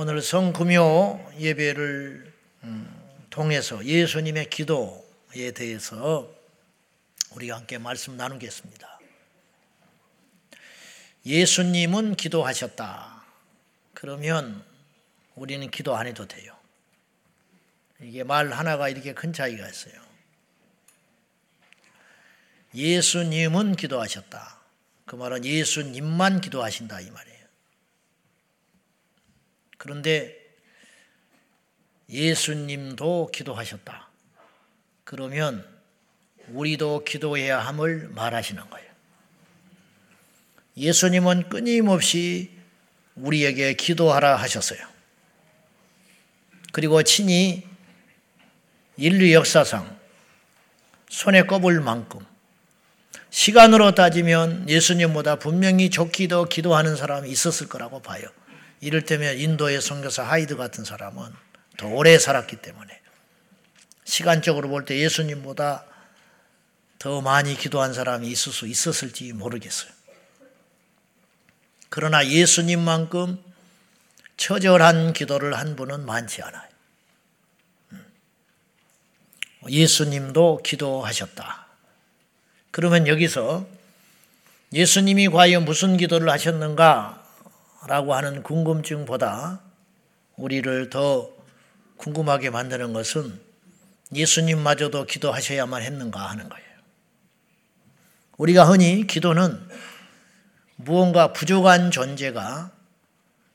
오늘 성금요 예배를 음, 통해서 예수님의 기도에 대해서 우리가 함께 말씀 나누겠습니다. 예수님은 기도하셨다. 그러면 우리는 기도 안 해도 돼요. 이게 말 하나가 이렇게 큰 차이가 있어요. 예수님은 기도하셨다. 그 말은 예수님만 기도하신다 이 말이에요. 그런데 예수님도 기도하셨다. 그러면 우리도 기도해야 함을 말하시는 거예요. 예수님은 끊임없이 우리에게 기도하라 하셨어요. 그리고 친히 인류 역사상 손에 꼽을 만큼 시간으로 따지면 예수님보다 분명히 좋기 더 기도하는 사람이 있었을 거라고 봐요. 이를테면 인도의 선교사 하이드 같은 사람은 더 오래 살았기 때문에 시간적으로 볼 때 예수님보다 더 많이 기도한 사람이 있을 수 있었을지 모르겠어요. 그러나 예수님만큼 처절한 기도를 한 분은 많지 않아요. 음. 예수님도 기도하셨다. 그러면 여기서 예수님이 과연 무슨 기도를 하셨는가 라고 하는 궁금증보다 우리를 더 궁금하게 만드는 것은 예수님마저도 기도하셔야만 했는가 하는 거예요. 우리가 흔히 기도는 무언가 부족한 존재가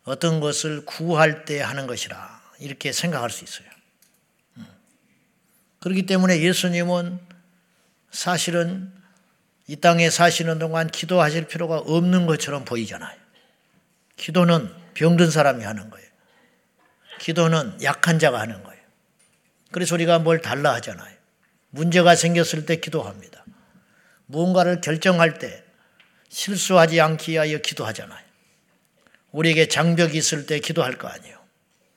어떤 것을 구할 때 하는 것이라 이렇게 생각할 수 있어요. 음. 그렇기 때문에 예수님은 사실은 이 땅에 사시는 동안 기도하실 필요가 없는 것처럼 보이잖아요. 기도는 병든 사람이 하는 거예요. 기도는 약한 자가 하는 거예요. 그래서 우리가 뭘 달라 하잖아요. 문제가 생겼을 때 기도합니다. 무언가를 결정할 때 실수하지 않기 위하여 기도하잖아요. 우리에게 장벽이 있을 때 기도할 거 아니에요.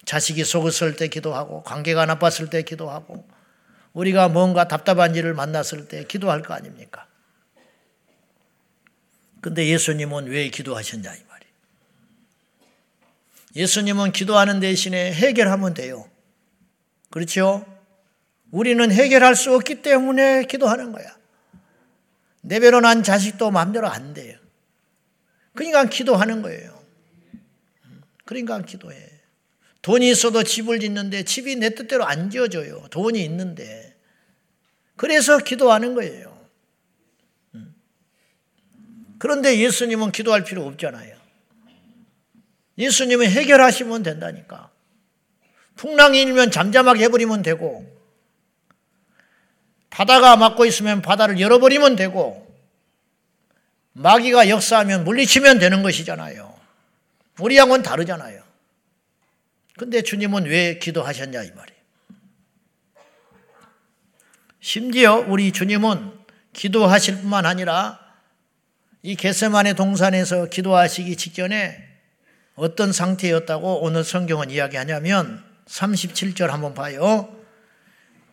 자식이 속았을 때 기도하고 관계가 나빴을 때 기도하고 우리가 뭔가 답답한 일을 만났을 때 기도할 거 아닙니까? 근데 예수님은 왜 기도하셨냐. 예수님은 기도하는 대신에 해결하면 돼요. 그렇죠? 우리는 해결할 수 없기 때문에 기도하는 거야. 내배로 난 자식도 마음대로 안 돼요. 그러니까 기도하는 거예요. 그러니까 기도해. 돈이 있어도 집을 짓는데 집이 내 뜻대로 안 지어져요. 돈이 있는데. 그래서 기도하는 거예요. 그런데 예수님은 기도할 필요 없잖아요. 예수님은 해결하시면 된다니까. 풍랑이 일면 잠잠하게 해버리면 되고, 바다가 막고 있으면 바다를 열어버리면 되고, 마귀가 역사하면 물리치면 되는 것이잖아요. 우리하고는 다르잖아요. 근데 주님은 왜 기도하셨냐 이 말이에요. 심지어 우리 주님은 기도하실 뿐만 아니라 이 겟세만의 동산에서 기도하시기 직전에 어떤 상태였다고 오늘 성경은 이야기하냐면 37절 한번 봐요.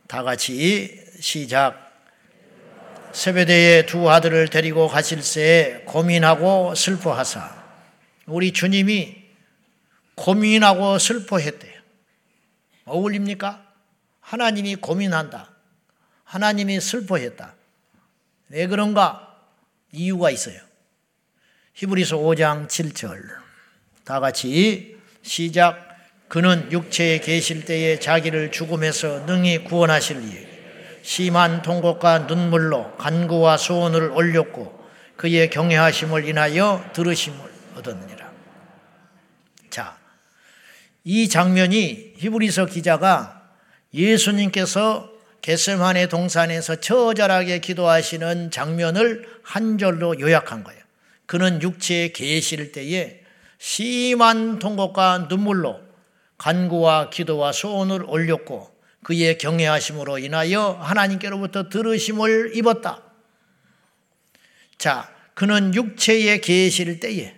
다 같이 시작. 세배대의 두 아들을 데리고 가실새 고민하고 슬퍼하사 우리 주님이 고민하고 슬퍼했대요. 어울립니까? 하나님이 고민한다. 하나님이 슬퍼했다. 왜 그런가? 이유가 있어요. 히브리서 5장 7절. 다 같이 시작. 그는 육체에 계실 때에 자기를 죽음에서 능히 구원하실 이 심한 통곡과 눈물로 간구와 소원을 올렸고 그의 경외하심을 인하여 들으심을 얻었느니라. 자, 이 장면이 히브리서 기자가 예수님께서 겟세만의 동산에서 처절하게 기도하시는 장면을 한 절로 요약한 거예요. 그는 육체에 계실 때에 심한 통곡과 눈물로 간구와 기도와 소원을 올렸고 그의 경외하심으로 인하여 하나님께로부터 들으심을 입었다. 자, 그는 육체에 계실 때에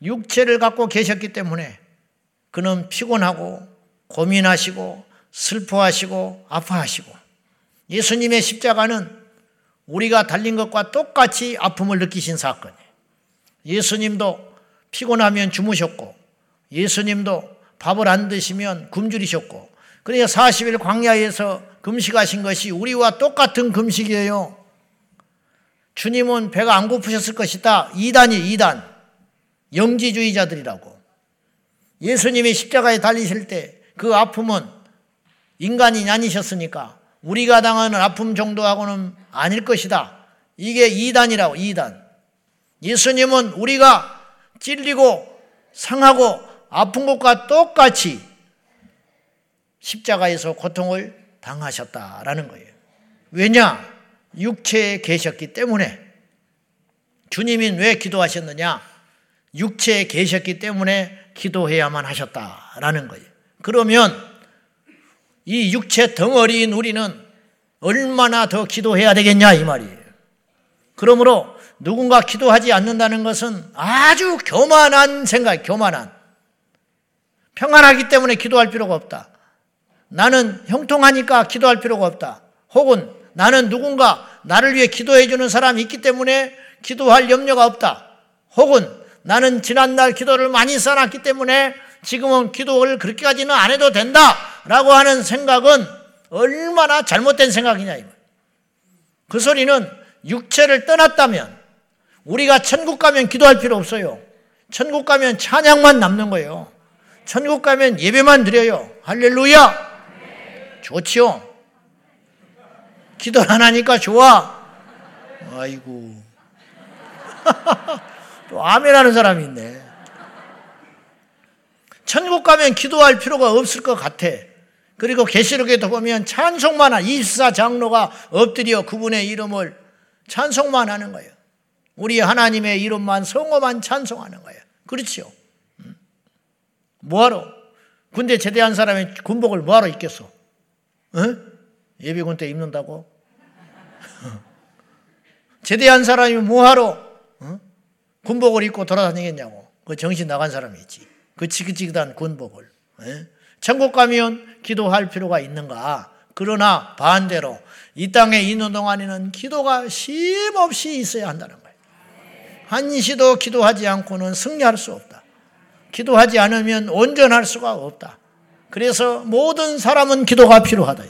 육체를 갖고 계셨기 때문에 그는 피곤하고 고민하시고 슬퍼하시고 아파하시고 예수님의 십자가는 우리가 달린 것과 똑같이 아픔을 느끼신 사건이에요. 예수님도 피곤하면 주무셨고 예수님도 밥을 안 드시면 굶주리셨고 그러니까 40일 광야에서 금식하신 것이 우리와 똑같은 금식이에요. 주님은 배가 안 고프셨을 것이다. 2단이 2단. 영지주의자들이라고. 예수님이 십자가에 달리실 때 그 아픔은 인간이 아니셨으니까 우리가 당하는 아픔 정도하고는 아닐 것이다. 이게 2단이라고, 2단. 예수님은 우리가 찔리고 상하고 아픈 것과 똑같이 십자가에서 고통을 당하셨다라는 거예요. 왜냐? 육체에 계셨기 때문에 주님이 왜 기도하셨느냐? 육체에 계셨기 때문에 기도해야만 하셨다라는 거예요. 그러면 이 육체 덩어리인 우리는 얼마나 더 기도해야 되겠냐 이 말이에요. 그러므로 누군가 기도하지 않는다는 것은 아주 교만한 생각, 교만한. 평안하기 때문에 기도할 필요가 없다. 나는 형통하니까 기도할 필요가 없다. 혹은 나는 누군가 나를 위해 기도해 주는 사람이 있기 때문에 기도할 염려가 없다. 혹은 나는 지난날 기도를 많이 써놨기 때문에 지금은 기도를 그렇게까지는 안 해도 된다. 라고 하는 생각은 얼마나 잘못된 생각이냐. 그 소리는 육체를 떠났다면 우리가 천국 가면 기도할 필요 없어요. 천국 가면 찬양만 남는 거예요. 천국 가면 예배만 드려요. 할렐루야! 좋지요? 기도를 안 하니까 좋아. 아이고. 또 아멘 하는 사람이 있네. 천국 가면 기도할 필요가 없을 것 같아. 그리고 계시록에도 보면 찬송만 하, 24 장로가 엎드려 그분의 이름을 찬송만 하는 거예요. 우리 하나님의 이름만 성호만 찬송하는 거예요. 그렇죠? 음. 뭐하러? 군대 제대한 사람이 군복을 뭐하러 입겠어? 어? 예비군 때 입는다고? 제대한 사람이 뭐하러 어? 군복을 입고 돌아다니겠냐고. 그 정신 나간 사람이 있지. 그 지긋지긋한 군복을. 에? 천국 가면 기도할 필요가 있는가? 그러나 반대로 이 땅에 있는 동안에는 기도가 쉼없이 있어야 한다는 거예요. 한시도 기도하지 않고는 승리할 수 없다. 기도하지 않으면 온전할 수가 없다. 그래서 모든 사람은 기도가 필요하다.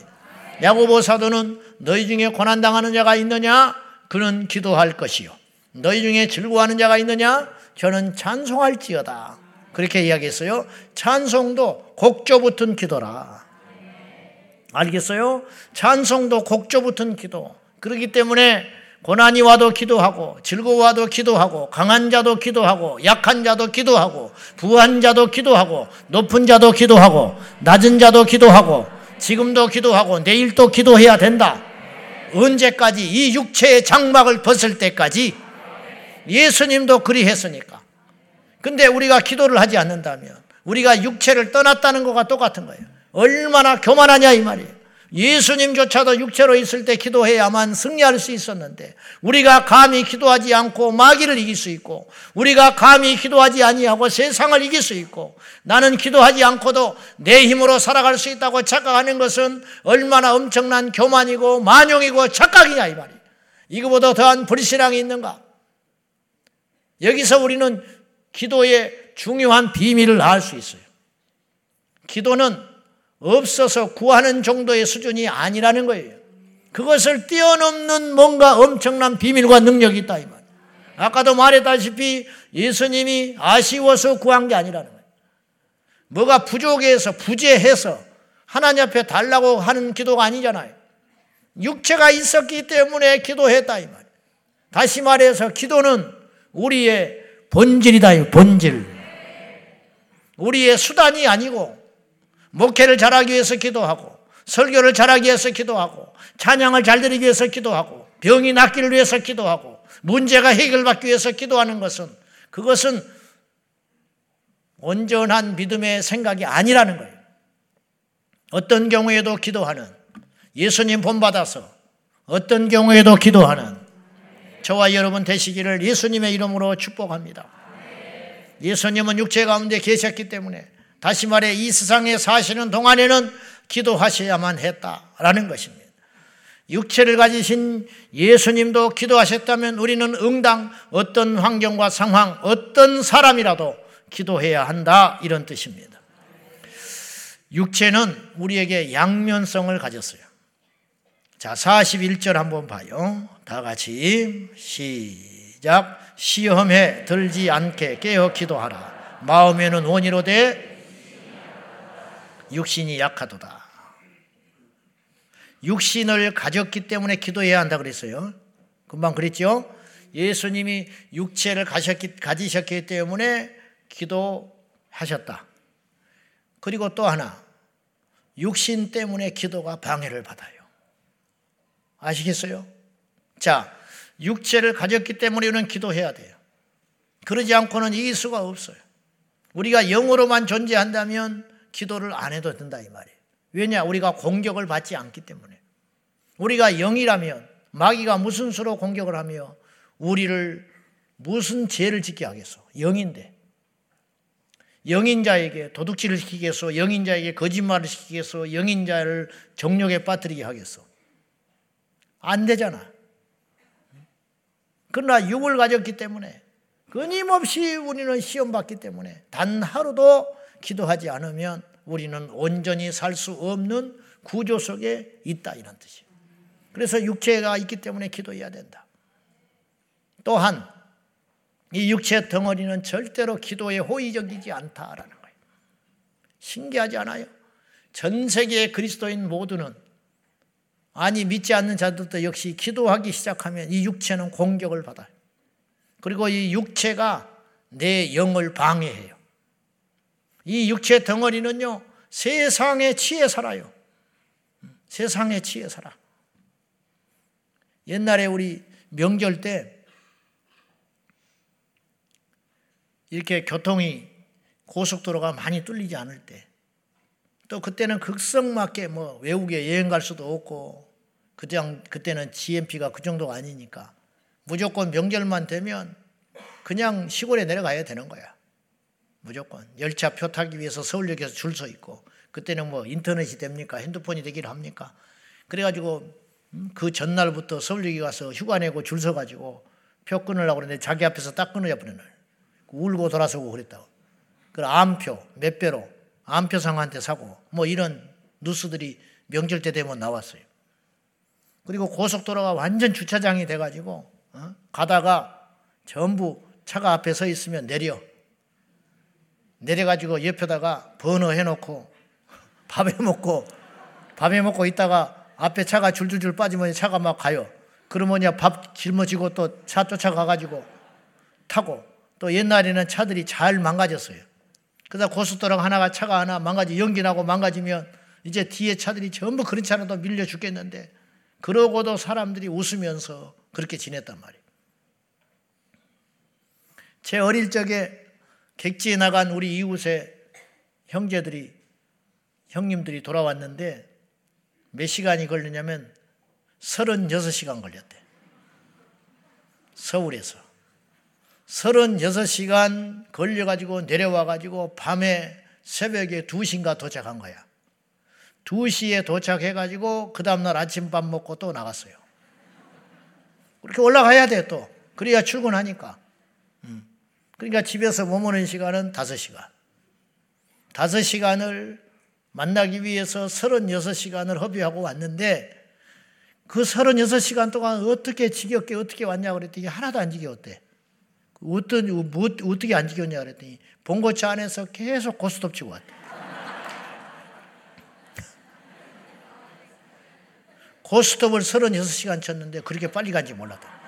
야고보 사도는 너희 중에 고난 당하는 자가 있느냐? 그는 기도할 것이요. 너희 중에 즐거워하는 자가 있느냐? 저는 찬송할지어다. 그렇게 이야기했어요. 찬송도 곡조 붙은 기도라. 알겠어요? 찬송도 곡조 붙은 기도. 그렇기 때문에 고난이 와도 기도하고 즐거워도 기도하고 강한 자도 기도하고 약한 자도 기도하고 부한 자도 기도하고 높은 자도 기도하고 낮은 자도 기도하고 지금도 기도하고 내일도 기도해야 된다. 언제까지 이 육체의 장막을 벗을 때까지 예수님도 그리했으니까. 근데 우리가 기도를 하지 않는다면 우리가 육체를 떠났다는 것과 똑같은 거예요. 얼마나 교만하냐 이 말이에요. 예수님조차도 육체로 있을 때 기도해야만 승리할 수 있었는데 우리가 감히 기도하지 않고 마귀를 이길 수 있고 우리가 감히 기도하지 아니하고 세상을 이길 수 있고 나는 기도하지 않고도 내 힘으로 살아갈 수 있다고 착각하는 것은 얼마나 엄청난 교만이고 만용이고 착각이냐 이 말이에요. 이거보다 더한 불신앙이 있는가? 여기서 우리는 기도의 중요한 비밀을 알 수 있어요. 기도는 없어서 구하는 정도의 수준이 아니라는 거예요. 그것을 뛰어넘는 뭔가 엄청난 비밀과 능력이 있다 이 말. 아까도 말했다시피 예수님이 아쉬워서 구한 게 아니라는 거예요. 뭐가 부족해서 부재해서 하나님 앞에 달라고 하는 기도가 아니잖아요. 육체가 있었기 때문에 기도했다 이 말. 다시 말해서 기도는 우리의 본질이다 본질. 우리의 수단이 아니고 목회를 잘하기 위해서 기도하고 설교를 잘하기 위해서 기도하고 찬양을 잘 드리기 위해서 기도하고 병이 낫기를 위해서 기도하고 문제가 해결받기 위해서 기도하는 것은 그것은 온전한 믿음의 생각이 아니라는 거예요. 어떤 경우에도 기도하는 예수님 본받아서 어떤 경우에도 기도하는 저와 여러분 되시기를 예수님의 이름으로 축복합니다. 예수님은 육체 가운데 계셨기 때문에 다시 말해 이 세상에 사시는 동안에는 기도하셔야만 했다라는 것입니다. 육체를 가지신 예수님도 기도하셨다면 우리는 응당 어떤 환경과 상황, 어떤 사람이라도 기도해야 한다 이런 뜻입니다. 육체는 우리에게 양면성을 가졌어요. 자, 41절 한번 봐요. 다 같이 시작. 시험에 들지 않게 깨어 기도하라. 마음에는 원이로 돼 육신이 약하도다. 육신을 가졌기 때문에 기도해야 한다 그랬어요. 금방 그랬죠? 예수님이 육체를 가셨기, 가지셨기 때문에 기도하셨다. 그리고 또 하나, 육신 때문에 기도가 방해를 받아요. 아시겠어요? 자, 육체를 가졌기 때문에 우리는 기도해야 돼요. 그러지 않고는 이길 수가 없어요. 우리가 영으로만 존재한다면 기도를 안 해도 된다 이 말이에요. 왜냐? 우리가 공격을 받지 않기 때문에. 우리가 영이라면 마귀가 무슨 수로 공격을 하며 우리를 무슨 죄를 짓게 하겠어? 영인데. 영인자에게 도둑질을 시키겠어? 영인자에게 거짓말을 시키겠어? 영인자를 정욕에 빠뜨리게 하겠어? 안 되잖아. 그러나 육을 가졌기 때문에 끊임없이 우리는 시험받기 때문에 단 하루도 기도하지 않으면 우리는 온전히 살 수 없는 구조 속에 있다 이런 뜻이에요. 그래서 육체가 있기 때문에 기도해야 된다. 또한 이 육체 덩어리는 절대로 기도에 호의적이지 않다라는 거예요. 신기하지 않아요? 전 세계의 그리스도인 모두는 아니 믿지 않는 자들도 역시 기도하기 시작하면 이 육체는 공격을 받아요. 그리고 이 육체가 내 영을 방해해요. 이 육체 덩어리는요 세상에 취해 살아요. 세상에 취해 살아. 옛날에 우리 명절 때 이렇게 교통이 고속도로가 많이 뚫리지 않을 때, 또 그때는 극성맞게 뭐 외국에 여행 갈 수도 없고, 그냥 그때는 GMP가 그 정도가 아니니까 무조건 명절만 되면 그냥 시골에 내려가야 되는 거야. 무조건 열차 표 타기 위해서 서울역에서 줄 서 있고 그때는 뭐 인터넷이 됩니까? 핸드폰이 되기를 합니까? 그래가지고 음, 그 전날부터 서울역에 가서 휴가 내고 줄 서가지고 표 끊으려고 그러는데 자기 앞에서 딱 끊어야 버리는 울고 돌아서고 그랬다고. 그 암표 몇 배로 암표상한테 사고 뭐 이런 뉴스들이 명절 때 되면 나왔어요. 그리고 고속도로가 완전 주차장이 돼가지고 어? 가다가 전부 차가 앞에 서 있으면 내려 내려가지고 옆에다가 번호 해 놓고 밥에 먹고 밥에 먹고 있다가 앞에 차가 줄줄줄 빠지면 차가 막 가요. 그러면 밥 짊어지고 또 차 쫓아가가지고 타고 또 옛날에는 차들이 잘 망가졌어요. 그래서 고속도로 하나가 차가 하나 망가지 연기 나고 망가지면 이제 뒤에 차들이 전부 그런 차라도 밀려 죽겠는데 그러고도 사람들이 웃으면서 그렇게 지냈단 말이에요. 제 어릴 적에 객지에 나간 우리 이웃의 형제들이 형님들이 돌아왔는데 몇 시간이 걸리냐면 36시간 걸렸대. 서울에서. 36시간 걸려가지고 내려와가지고 밤에 새벽에 2시인가 도착한 거야. 2시에 도착해가지고 그 다음날 아침밥 먹고 또 나갔어요. 그렇게 올라가야 돼 또. 그래야 출근하니까. 음. 그러니까 집에서 머무는 시간은 5시간. 5시간을 만나기 위해서 36시간을 허비하고 왔는데 그 36시간 동안 어떻게 지겹게 어떻게 왔냐 그랬더니 하나도 안 지겨웠대. 어떤, 뭐, 어떻게 안 지겼냐 그랬더니 본고차 안에서 계속 고스톱 치고 왔대. 고스톱을 36시간 쳤는데 그렇게 빨리 간지 몰랐다.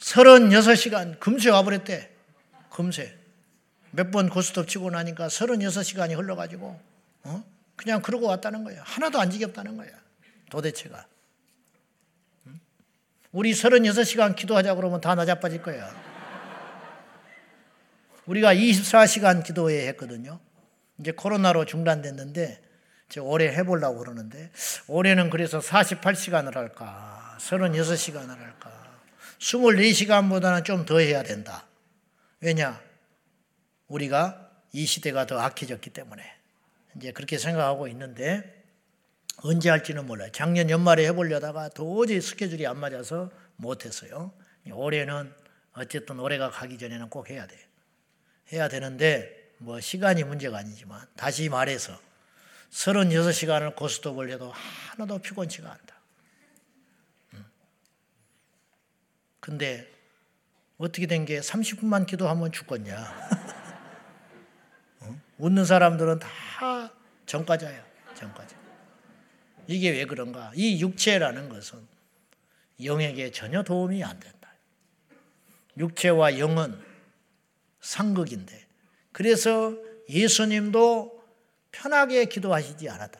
36시간 금세 와버렸대. 금세. 몇 번 고스톱 치고 나니까 36시간이 흘러가지고, 어? 그냥 그러고 왔다는 거야. 하나도 안 지겹다는 거야. 도대체가. 우리 36시간 기도하자 그러면 다 나자빠질 거야. 우리가 24시간 기도회 했거든요. 이제 코로나로 중단됐는데 제 올해 해보려고 그러는데 올해는 그래서 48시간을 할까 36시간을 할까 24시간보다는 좀 더 해야 된다. 왜냐? 우리가 이 시대가 더 악해졌기 때문에 이제 그렇게 생각하고 있는데 언제 할지는 몰라요. 작년 연말에 해보려다가 도저히 스케줄이 안 맞아서 못했어요. 올해는 어쨌든 올해가 가기 전에는 꼭 해야 돼. 해야 되는데 뭐 시간이 문제가 아니지만 다시 말해서 36시간을 고스톱을 해도 하나도 피곤치가 않다. 근데 어떻게 된 게 30분만 기도하면 죽겠냐. 웃는 사람들은 다 전과자야, 전과자. 이게 왜 그런가? 이 육체라는 것은 영에게 전혀 도움이 안 된다. 육체와 영은 상극인데, 그래서 예수님도 편하게 기도하시지 않았다.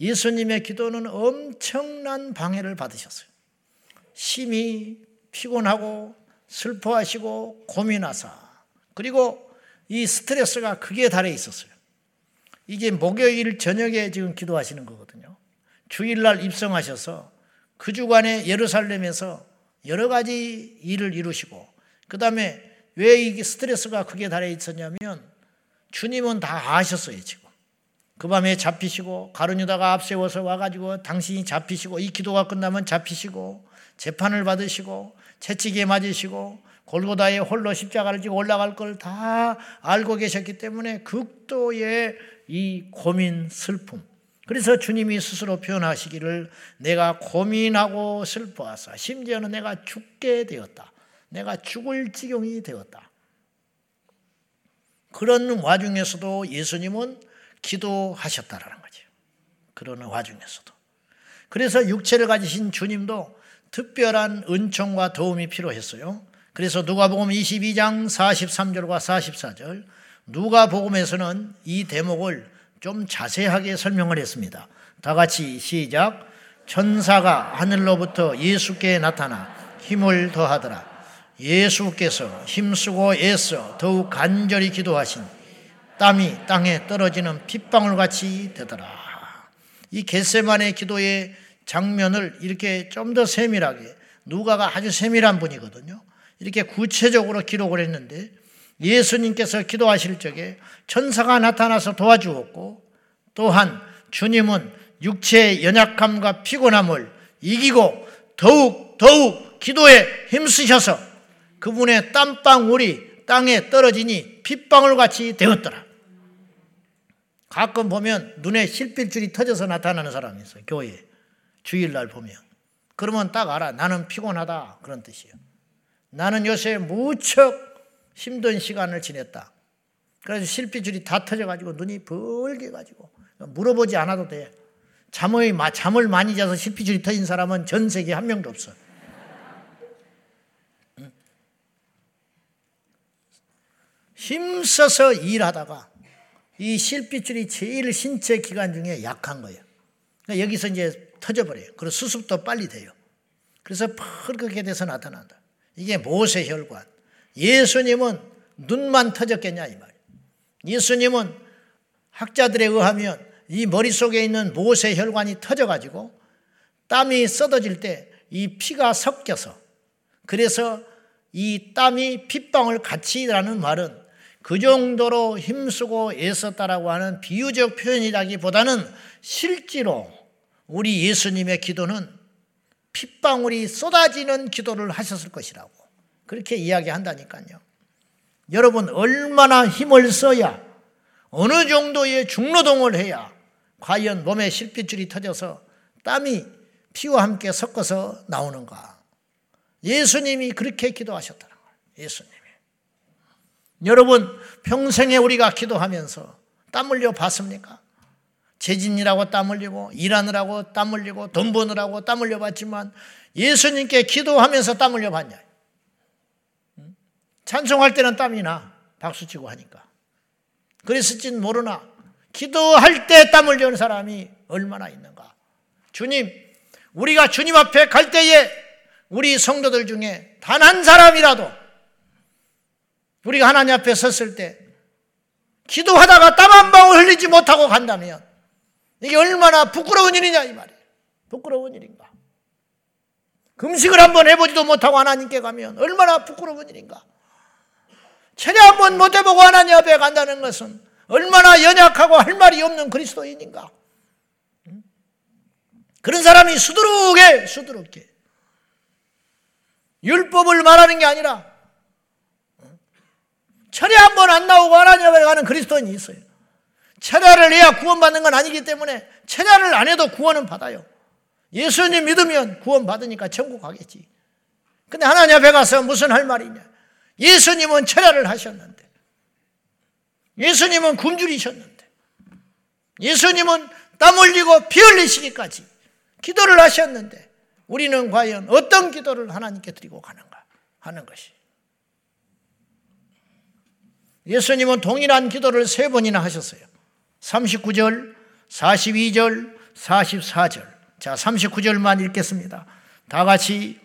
예수님의 기도는 엄청난 방해를 받으셨어요. 심히 피곤하고 슬퍼하시고 고민하사 그리고 이 스트레스가 크게 달해 있었어요. 이게 목요일 저녁에 지금 기도하시는 거거든요. 주일날 입성하셔서 그 주간에 예루살렘에서 여러 가지 일을 이루시고 그 다음에 왜 이게 스트레스가 크게 달해 있었냐면 주님은 다 아셨어요 지금. 그 밤에 잡히시고 가룟유다가 앞세워서 와가지고 당신이 잡히시고 이 기도가 끝나면 잡히시고 재판을 받으시고 채찍에 맞으시고 골고다에 홀로 십자가를 지고 올라갈 걸 다 알고 계셨기 때문에 극도의 이 고민, 슬픔. 그래서 주님이 스스로 표현하시기를 내가 고민하고 슬퍼하사 심지어는 내가 죽게 되었다. 내가 죽을 지경이 되었다. 그런 와중에서도 예수님은 기도하셨다라는 거죠. 그러는 와중에서도. 그래서 육체를 가지신 주님도 특별한 은총과 도움이 필요했어요. 그래서 누가복음 22장 43절과 44절 누가복음에서는 이 대목을 좀 자세하게 설명을 했습니다. 다 같이 시작. 천사가 하늘로부터 예수께 나타나 힘을 더하더라. 예수께서 힘쓰고 애써 더욱 간절히 기도하신 땀이 땅에 떨어지는 핏방울 같이 되더라. 이 겟세만의 기도의 장면을 이렇게 좀 더 세밀하게 누가가 아주 세밀한 분이거든요. 이렇게 구체적으로 기록을 했는데 예수님께서 기도하실 적에 천사가 나타나서 도와주었고 또한 주님은 육체의 연약함과 피곤함을 이기고 더욱 더욱 기도에 힘쓰셔서 그분의 땀방울이 땅에 떨어지니 핏방울 같이 되었더라. 가끔 보면 눈에 실핏줄이 터져서 나타나는 사람이 있어요. 교회에. 주일날 보면. 그러면 딱 알아. 나는 피곤하다. 그런 뜻이에요. 나는 요새 무척 힘든 시간을 지냈다. 그래서 실핏줄이 다 터져가지고 눈이 벌게가지고 물어보지 않아도 돼. 잠을, 잠을 많이 자서 실핏줄이 터진 사람은 전 세계에 한 명도 없어. 힘써서 일하다가 이 실핏줄이 제일 신체 기관 중에 약한 거예요. 그러니까 여기서 이제 터져버려요. 그리고 수습도 빨리 돼요. 그래서 펄겋게 돼서 나타난다. 이게 모세 혈관. 예수님은 눈만 터졌겠냐 이 말이에요. 예수님은 학자들에 의하면 이 머릿속에 있는 모세 혈관이 터져가지고 땀이 쏟아질 때 이 피가 섞여서 그래서 이 땀이 핏방울 같이라는 말은 그 정도로 힘쓰고 애썼다라고 하는 비유적 표현이라기보다는 실제로 우리 예수님의 기도는 핏방울이 쏟아지는 기도를 하셨을 것이라고 그렇게 이야기한다니까요. 여러분 얼마나 힘을 써야 어느 정도의 중노동을 해야 과연 몸에 실핏줄이 터져서 땀이 피와 함께 섞어서 나오는가? 예수님이 그렇게 기도하셨다는 거예요. 예수님이. 여러분 평생에 우리가 기도하면서 땀 흘려 봤습니까? 재진이라고 땀 흘리고 일하느라고 땀 흘리고 돈 버느라고 땀 흘려 봤지만 예수님께 기도하면서 땀 흘려 봤냐? 찬송할 때는 땀이 나. 박수 치고 하니까. 그랬을진 모르나 기도할 때 땀 흘리는 사람이 얼마나 있는가? 주님, 우리가 주님 앞에 갈 때에 우리 성도들 중에 단 한 사람이라도 우리가 하나님 앞에 섰을 때 기도하다가 땀 한 방울 흘리지 못하고 간다면 이게 얼마나 부끄러운 일이냐 이 말이에요. 부끄러운 일인가. 금식을 한번 해보지도 못하고 하나님께 가면 얼마나 부끄러운 일인가. 체례 한번 못 해보고 하나님 앞에 간다는 것은 얼마나 연약하고 할 말이 없는 그리스도인인가. 그런 사람이 수두룩해, 수두룩해. 율법을 말하는 게 아니라 철야 한번 안 나오고 하나님 앞에 가는 그리스도인이 있어요. 철야를 해야 구원받는 건 아니기 때문에 철야를 안 해도 구원은 받아요. 예수님 믿으면 구원 받으니까 천국 가겠지. 근데 하나님 앞에 가서 무슨 할 말이냐? 예수님은 철야를 하셨는데, 예수님은 굶주리셨는데, 예수님은 땀 흘리고 피 흘리시기까지 기도를 하셨는데, 우리는 과연 어떤 기도를 하나님께 드리고 가는가 하는 것이. 예수님은 동일한 기도를 세 번이나 하셨어요. 39절, 42절, 44절. 자, 39절만 읽겠습니다. 다 같이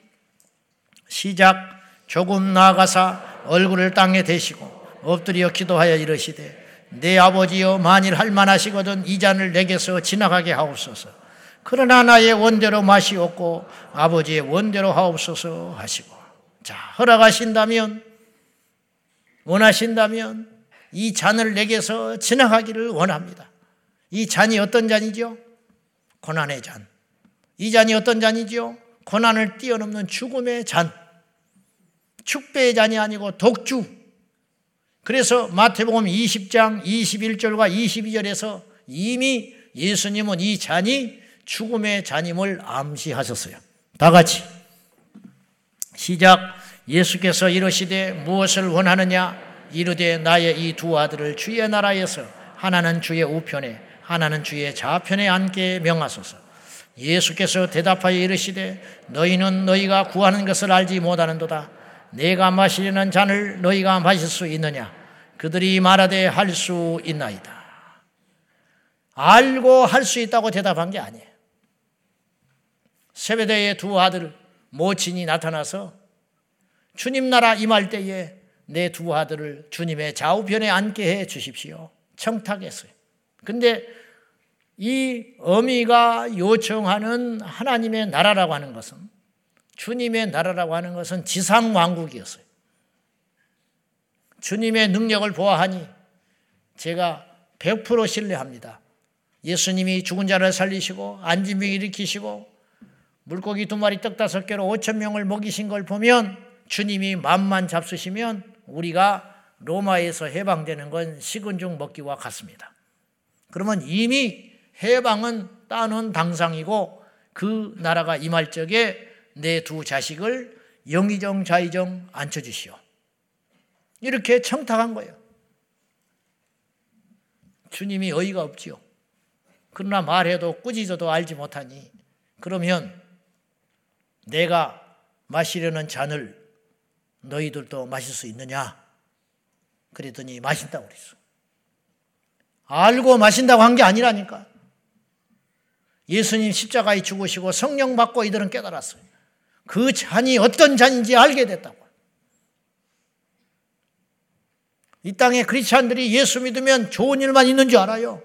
시작. 조금 나아가사 얼굴을 땅에 대시고 엎드려 기도하여 이르시되 내 아버지여 만일 할 만하시거든 이 잔을 내게서 지나가게 하옵소서. 그러나 나의 원대로 맛이 없고 아버지의 원대로 하옵소서 하시고 자 허락하신다면 원하신다면 이 잔을 내게서 지나가기를 원합니다. 이 잔이 어떤 잔이죠? 고난의 잔. 이 잔이 어떤 잔이죠? 고난을 뛰어넘는 죽음의 잔. 축배의 잔이 아니고 독주. 그래서 마태복음 20장 21절과 22절에서 이미 예수님은 이 잔이 죽음의 잔임을 암시하셨어요. 다 같이 시작. 예수께서 이르시되 무엇을 원하느냐? 이르되 나의 이 두 아들을 주의 나라에서 하나는 주의 우편에 하나는 주의 좌편에 앉게 명하소서. 예수께서 대답하여 이르시되 너희는 너희가 구하는 것을 알지 못하는도다. 내가 마시려는 잔을 너희가 마실 수 있느냐? 그들이 말하되 할 수 있나이다. 알고 할 수 있다고 대답한 게 아니에요. 세배대의 두 아들 모친이 나타나서 주님 나라 임할 때에 내 두 아들을 주님의 좌우편에 앉게 해 주십시오. 청탁했어요. 근데 이 어미가 요청하는 하나님의 나라라고 하는 것은 주님의 나라라고 하는 것은 지상 왕국이었어요. 주님의 능력을 보아하니 제가 100% 신뢰합니다. 예수님이 죽은 자를 살리시고 안진 병 일으키시고 물고기 두 마리 떡 다섯 개로 5천 명을 먹이신 걸 보면 주님이 마음만 잡수시면 우리가 로마에서 해방되는 건 식은 죽 먹기와 같습니다. 그러면 이미 해방은 따는 당상이고 그 나라가 임할 적에 내 두 자식을 영의정 좌의정 앉혀주시오. 이렇게 청탁한 거예요. 주님이 어이가 없지요. 그러나 말해도 꾸짖어도 알지 못하니 그러면 내가 마시려는 잔을 너희들도 마실 수 있느냐? 그랬더니 마신다고 그랬어. 알고 마신다고 한 게 아니라니까. 예수님 십자가에 죽으시고 성령 받고 이들은 깨달았어요. 그 잔이 어떤 잔인지 알게 됐다고. 이 땅에 크리스찬들이 예수 믿으면 좋은 일만 있는 줄 알아요.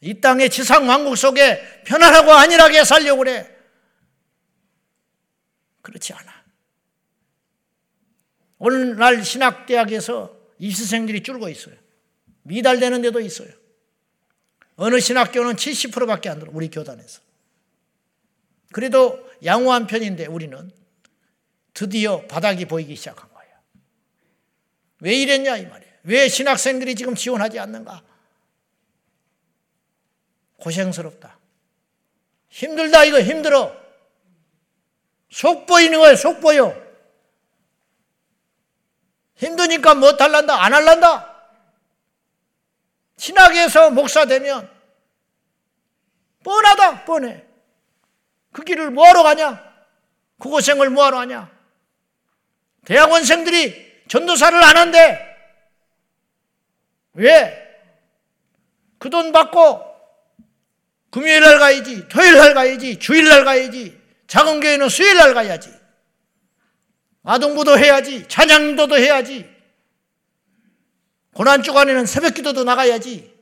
이 땅의 지상 왕국 속에 편안하고 안일하게 살려고 그래. 그렇지 않아. 오늘날 신학대학에서 입시생들이 줄고 있어요. 미달되는 데도 있어요. 어느 신학교는 70%밖에 안 들어, 우리 교단에서. 그래도 양호한 편인데 우리는 드디어 바닥이 보이기 시작한 거예요. 왜 이랬냐, 이 말이에요. 왜 신학생들이 지금 지원하지 않는가? 고생스럽다. 힘들다, 이거 힘들어. 속 보이는 거예요, 속 보여. 힘드니까 뭐 달란다, 안 할란다. 신학에서 목사 되면 뻔하다, 뻔해. 그 길을 뭐하러 가냐? 그 고생을 뭐하러 하냐? 대학원생들이 전도사를 안 한대. 왜? 그 돈 받고 금요일 날 가야지, 토요일 날 가야지, 주일 날 가야지, 작은 교회는 수요일 날 가야지. 아동부도 해야지, 찬양도도 해야지. 고난 주간에는 새벽 기도도 나가야지.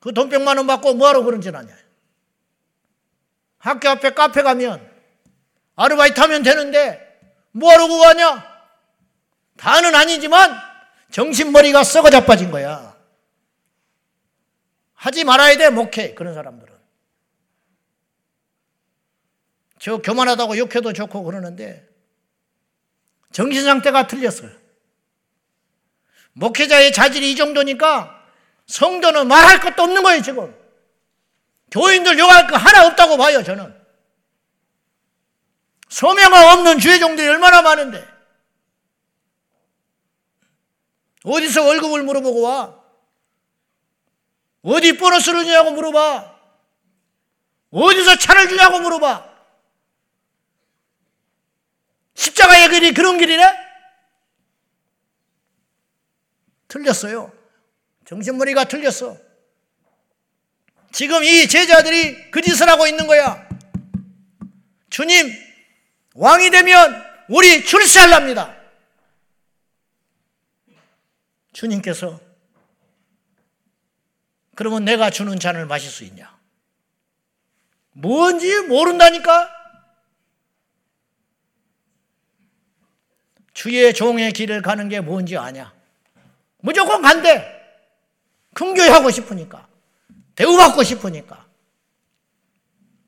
그돈 백만 원 받고 뭐하러 그런 짓 하냐. 학교 앞에 카페 가면 아르바이트 하면 되는데 뭐하러 그거 하냐? 다는 아니지만 정신머리가 썩어 자빠진 거야. 하지 말아야 돼, 목회. 그런 사람들은. 저 교만하다고 욕해도 좋고 그러는데 정신 상태가 틀렸어요. 목회자의 자질이 이 정도니까 성도는 말할 것도 없는 거예요, 지금. 교인들 욕할 거 하나 없다고 봐요, 저는. 소명가 없는 주의 종들이 얼마나 많은데. 어디서 월급을 물어보고 와? 어디 보너스를 주냐고 물어봐. 어디서 차를 주냐고 물어봐. 십자가의 길이 그런 길이네? 틀렸어요. 정신머리가 틀렸어. 지금 이 제자들이 그 짓을 하고 있는 거야. 주님, 왕이 되면 우리 출세할랍니다. 주님께서 그러면 내가 주는 잔을 마실 수 있냐? 뭔지 모른다니까? 주의 종의 길을 가는 게 뭔지 아냐? 무조건 간대. 큰 교회 하고 싶으니까. 대우받고 싶으니까.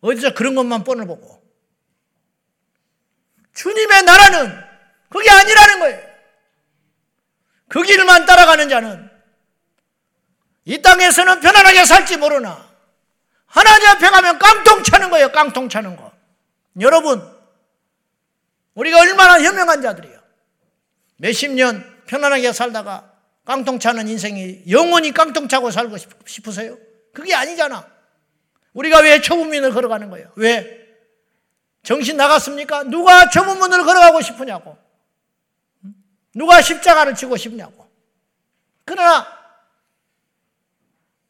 어디서 그런 것만 뻔을 보고. 주님의 나라는 그게 아니라는 거예요. 그 길만 따라가는 자는 이 땅에서는 편안하게 살지 모르나 하나님 앞에 가면 깡통 차는 거예요. 깡통 차는 거. 여러분, 우리가 얼마나 현명한 자들이에요. 몇십 년 편안하게 살다가 깡통 차는 인생이 영원히 깡통 차고 살고 싶으세요? 그게 아니잖아. 우리가 왜 초문문을 걸어가는 거예요? 왜? 정신 나갔습니까? 누가 초문문을 걸어가고 싶으냐고. 누가 십자가를 지고 싶냐고. 그러나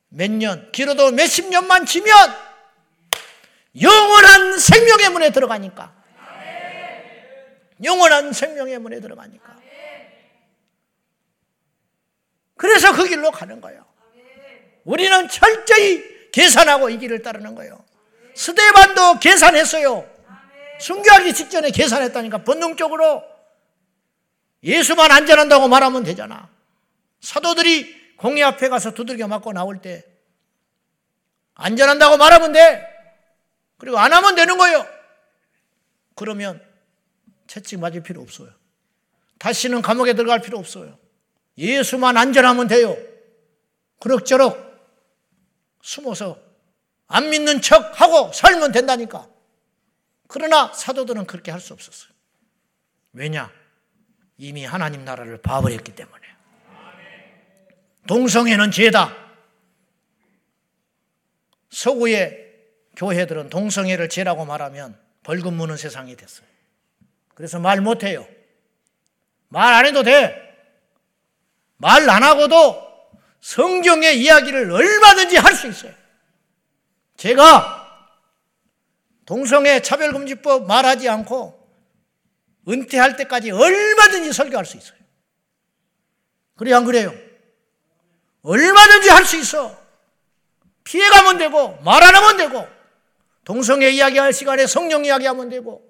몇 년, 길어도 몇십 년만 지면 영원한 생명의 문에 들어가니까. 영원한 생명의 문에 들어가니까. 그래서 그 길로 가는 거예요. 우리는 철저히 계산하고 이 길을 따르는 거예요. 스테반도 계산했어요. 순교하기 직전에 계산했다니까 본능적으로 예수만 안전한다고 말하면 되잖아. 사도들이 공의 앞에 가서 두들겨 맞고 나올 때 안전한다고 말하면 돼. 그리고 안 하면 되는 거예요. 그러면 채찍 맞을 필요 없어요. 다시는 감옥에 들어갈 필요 없어요. 예수만 안전하면 돼요. 그럭저럭 숨어서 안 믿는 척 하고 살면 된다니까. 그러나 사도들은 그렇게 할 수 없었어요. 왜냐? 이미 하나님 나라를 봐버렸기 때문에. 동성애는 죄다. 서구의 교회들은 동성애를 죄라고 말하면 벌금 무는 세상이 됐어요. 그래서 말 못해요. 말 안 해도 돼. 말 안 하고도 성경의 이야기를 얼마든지 할 수 있어요. 제가 동성애 차별금지법 말하지 않고 은퇴할 때까지 얼마든지 설교할 수 있어요. 그래, 안 그래요? 얼마든지 할 수 있어. 피해가면 되고, 말 안 하면 되고, 동성애 이야기할 시간에 성령 이야기하면 되고,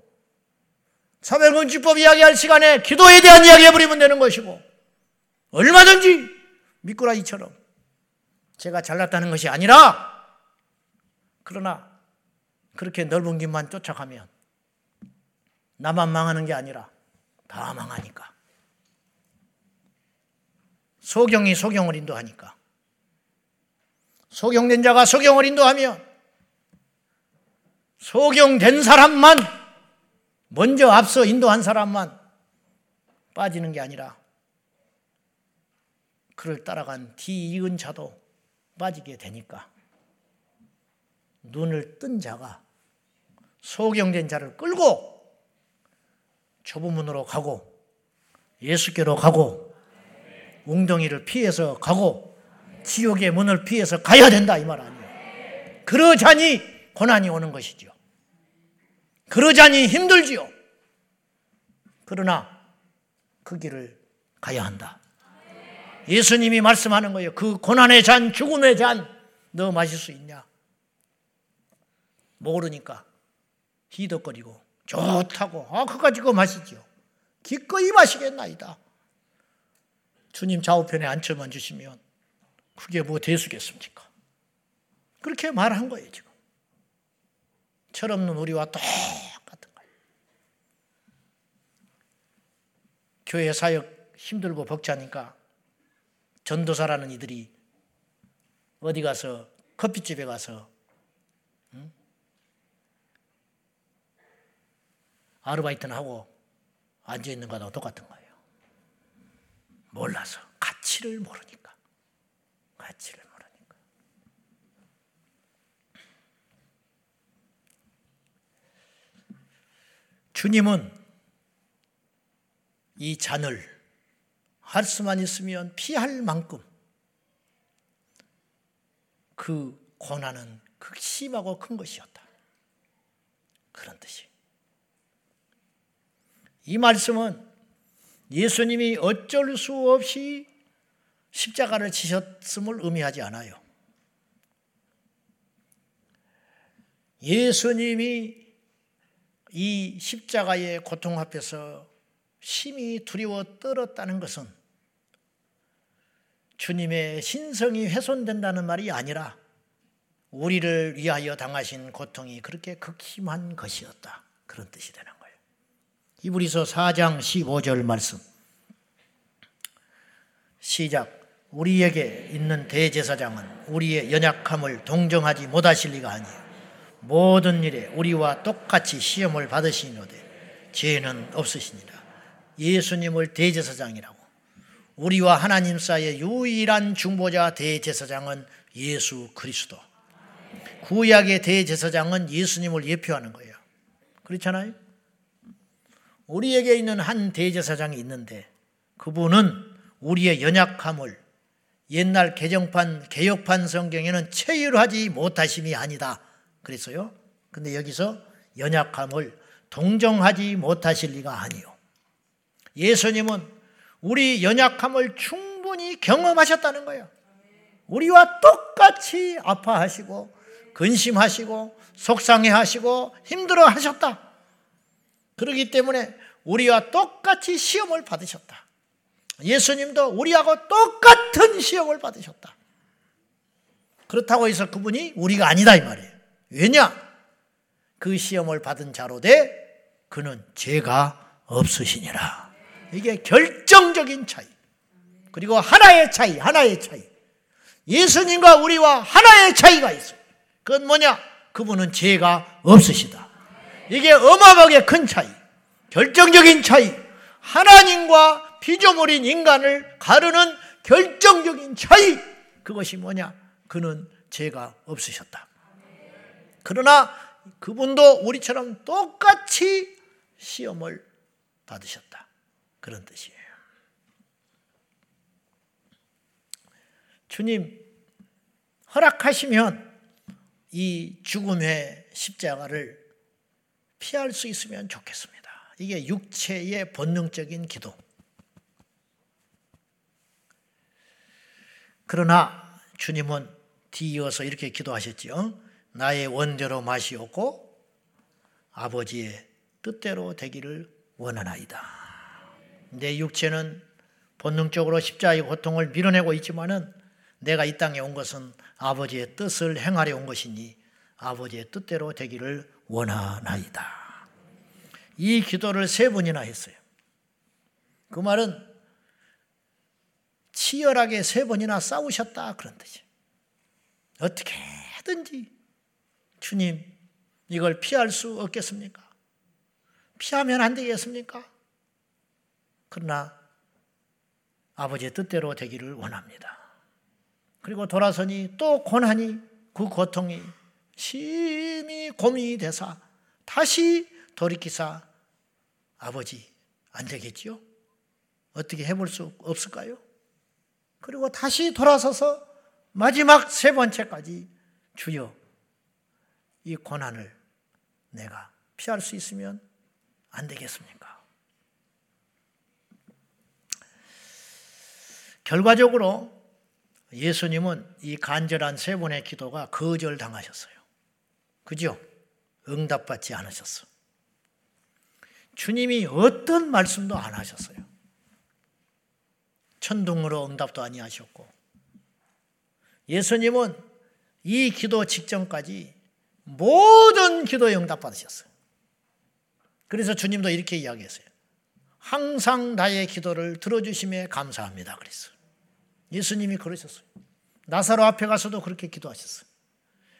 차별금지법 이야기할 시간에 기도에 대한 이야기 해버리면 되는 것이고, 얼마든지 미꾸라지처럼 제가 잘났다는 것이 아니라, 그러나 그렇게 넓은 길만 쫓아가면 나만 망하는 게 아니라 다 망하니까. 소경이 소경을 인도하니까. 소경된 자가 소경을 인도하면 소경된 사람만 먼저 앞서 인도한 사람만 빠지는 게 아니라 그를 따라간 뒤이은 자도 빠지게 되니까 눈을 뜬 자가 소경된 자를 끌고 좁은 문으로 가고 예수께로 가고 웅덩이를 피해서 가고 지옥의 문을 피해서 가야 된다 이 말 아니에요. 그러자니 고난이 오는 것이죠. 그러자니 힘들지요. 그러나 그 길을 가야 한다. 예수님이 말씀하는 거예요. 그 고난의 잔, 죽음의 잔, 너 마실 수 있냐? 모르니까 희덕거리고 좋다고 아 그거 가지고 마시지요. 기꺼이 마시겠나이다. 주님 좌우편에 앉혀만 주시면 그게 뭐 대수겠습니까? 그렇게 말한 거예요 지금. 철없는 우리와 똑같은 거예요. 교회 사역 힘들고 벅차니까 전도사라는 이들이 어디 가서 커피집에 가서 응? 아르바이트는 하고 앉아 있는 거하고 똑같은 거예요. 몰라서 가치를 모르니까 가치를 주님은 이 잔을 할 수만 있으면 피할 만큼 그 고난은 극심하고 큰 것이었다. 그런 뜻이. 이 말씀은 예수님이 어쩔 수 없이 십자가를 지셨음을 의미하지 않아요. 예수님이 이 십자가의 고통 앞에서 심히 두려워 떨었다는 것은 주님의 신성이 훼손된다는 말이 아니라 우리를 위하여 당하신 고통이 그렇게 극심한 것이었다. 그런 뜻이 되는 거예요. 이브리서 4장 15절 말씀. 시작. 우리에게 있는 대제사장은 우리의 연약함을 동정하지 못하실 리가 아니에요. 모든 일에 우리와 똑같이 시험을 받으시노되 죄는 없으시니라. 예수님을 대제사장이라고. 우리와 하나님 사이의 유일한 중보자 대제사장은 예수 그리스도. 구약의 대제사장은 예수님을 예표하는 거예요. 그렇잖아요? 우리에게 있는 한 대제사장이 있는데 그분은 우리의 연약함을 옛날 개정판 개혁판 성경에는 체휼하지 못하심이 아니다. 그랬어요. 근데 여기서 연약함을 동정하지 못하실 리가 아니요. 예수님은 우리 연약함을 충분히 경험하셨다는 거예요. 우리와 똑같이 아파하시고 근심하시고 속상해하시고 힘들어하셨다. 그렇기 때문에 우리와 똑같이 시험을 받으셨다. 예수님도 우리하고 똑같은 시험을 받으셨다. 그렇다고 해서 그분이 우리가 아니다 이 말이에요. 왜냐? 그 시험을 받은 자로 돼 그는 죄가 없으시니라. 이게 결정적인 차이. 그리고 하나의 차이, 하나의 차이. 예수님과 우리와 하나의 차이가 있어요. 그건 뭐냐? 그분은 죄가 없으시다. 이게 어마어마하게 큰 차이. 결정적인 차이. 하나님과 피조물인 인간을 가르는 결정적인 차이. 그것이 뭐냐? 그는 죄가 없으셨다. 그러나 그분도 우리처럼 똑같이 시험을 받으셨다. 그런 뜻이에요. 주님, 허락하시면 이 죽음의 십자가를 피할 수 있으면 좋겠습니다. 이게 육체의 본능적인 기도. 그러나 주님은 뒤이어서 이렇게 기도하셨지요. 나의 원대로 마시옵고 아버지의 뜻대로 되기를 원하나이다. 내 육체는 본능적으로 십자가의 고통을 밀어내고 있지만은 내가 이 땅에 온 것은 아버지의 뜻을 행하려 온 것이니 아버지의 뜻대로 되기를 원하나이다. 이 기도를 세 번이나 했어요. 그 말은 치열하게 세 번이나 싸우셨다 그런 뜻이에요. 어떻게 든지 주님 이걸 피할 수 없겠습니까? 피하면 안 되겠습니까? 그러나 아버지의 뜻대로 되기를 원합니다. 그리고 돌아서니 또 고난이 그 고통이 심히 고민이 돼서 다시 돌이키사 아버지 안 되겠지요? 어떻게 해볼 수 없을까요? 그리고 다시 돌아서서 마지막 세 번째까지 주여 이 고난을 내가 피할 수 있으면 안 되겠습니까? 결과적으로 예수님은 이 간절한 세 번의 기도가 거절당하셨어요. 그죠? 응답받지 않으셨어. 주님이 어떤 말씀도 안 하셨어요. 천둥으로 응답도 아니하셨고 예수님은 이 기도 직전까지 모든 기도에 응답받으셨어요. 그래서 주님도 이렇게 이야기했어요. 항상 나의 기도를 들어주심에 감사합니다. 그랬어요. 예수님이 그러셨어요. 나사로 앞에 가서도 그렇게 기도하셨어요.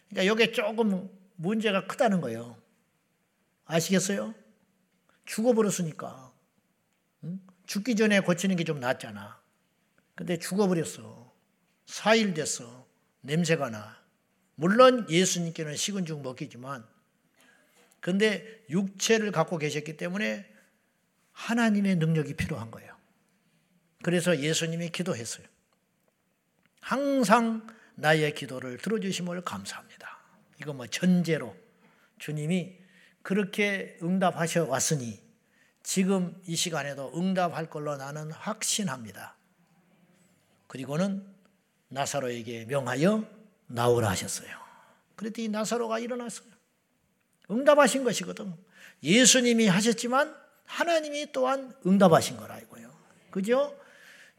그러니까 이게 조금 문제가 크다는 거예요. 아시겠어요? 죽어버렸으니까. 죽기 전에 고치는 게 좀 낫잖아. 근데 죽어버렸어. 4일 됐어. 냄새가 나. 물론 예수님께는 식은 죽 먹기지만 근데 육체를 갖고 계셨기 때문에 하나님의 능력이 필요한 거예요. 그래서 예수님이 기도했어요. 항상 나의 기도를 들어주심을 감사합니다. 이거 뭐 전제로 주님이 그렇게 응답하셔 왔으니 지금 이 시간에도 응답할 걸로 나는 확신합니다. 그리고는 나사로에게 명하여 나오라 하셨어요. 그랬더니 나사로가 일어났어요. 응답하신 것이거든. 예수님이 하셨지만 하나님이 또한 응답하신 거라 이거요. 그죠?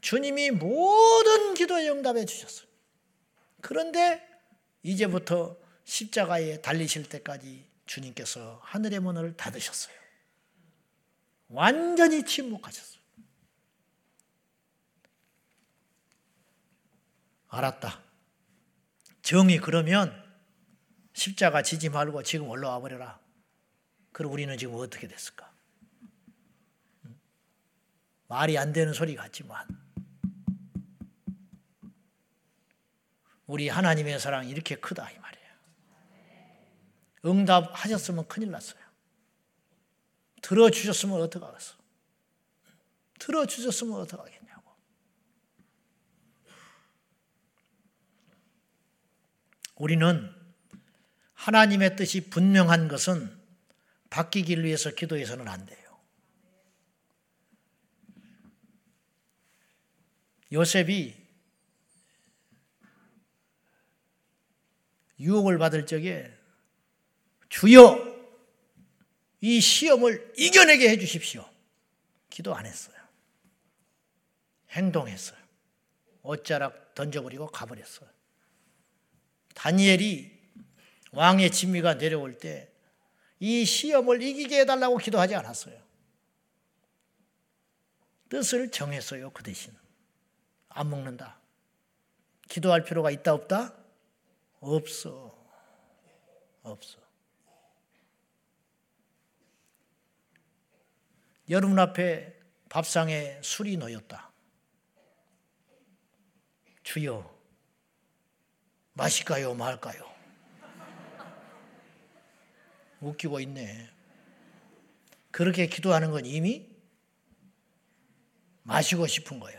주님이 모든 기도에 응답해 주셨어요. 그런데 이제부터 십자가에 달리실 때까지 주님께서 하늘의 문을 닫으셨어요. 완전히 침묵하셨어요. 알았다. 정이 그러면 십자가 지지 말고 지금 올라와 버려라. 그럼 우리는 지금 어떻게 됐을까? 말이 안 되는 소리 같지만 우리 하나님의 사랑이 이렇게 크다 이 말이에요. 응답하셨으면 큰일 났어요. 들어주셨으면 어떡하겠어? 들어주셨으면 어떡하겠냐고. 우리는 하나님의 뜻이 분명한 것은 바뀌기를 위해서 기도해서는 안 돼요. 요셉이 유혹을 받을 적에 주여 이 시험을 이겨내게 해 주십시오. 기도 안 했어요. 행동했어요. 옷자락 던져버리고 가버렸어요. 다니엘이 왕의 진미가 내려올 때 이 시험을 이기게 해달라고 기도하지 않았어요. 뜻을 정했어요. 그 대신. 안 먹는다. 기도할 필요가 있다 없다? 없어. 없어. 여러분 앞에 밥상에 술이 놓였다. 주여, 마실까요, 말까요? 웃기고 있네. 그렇게 기도하는 건 이미 마시고 싶은 거야.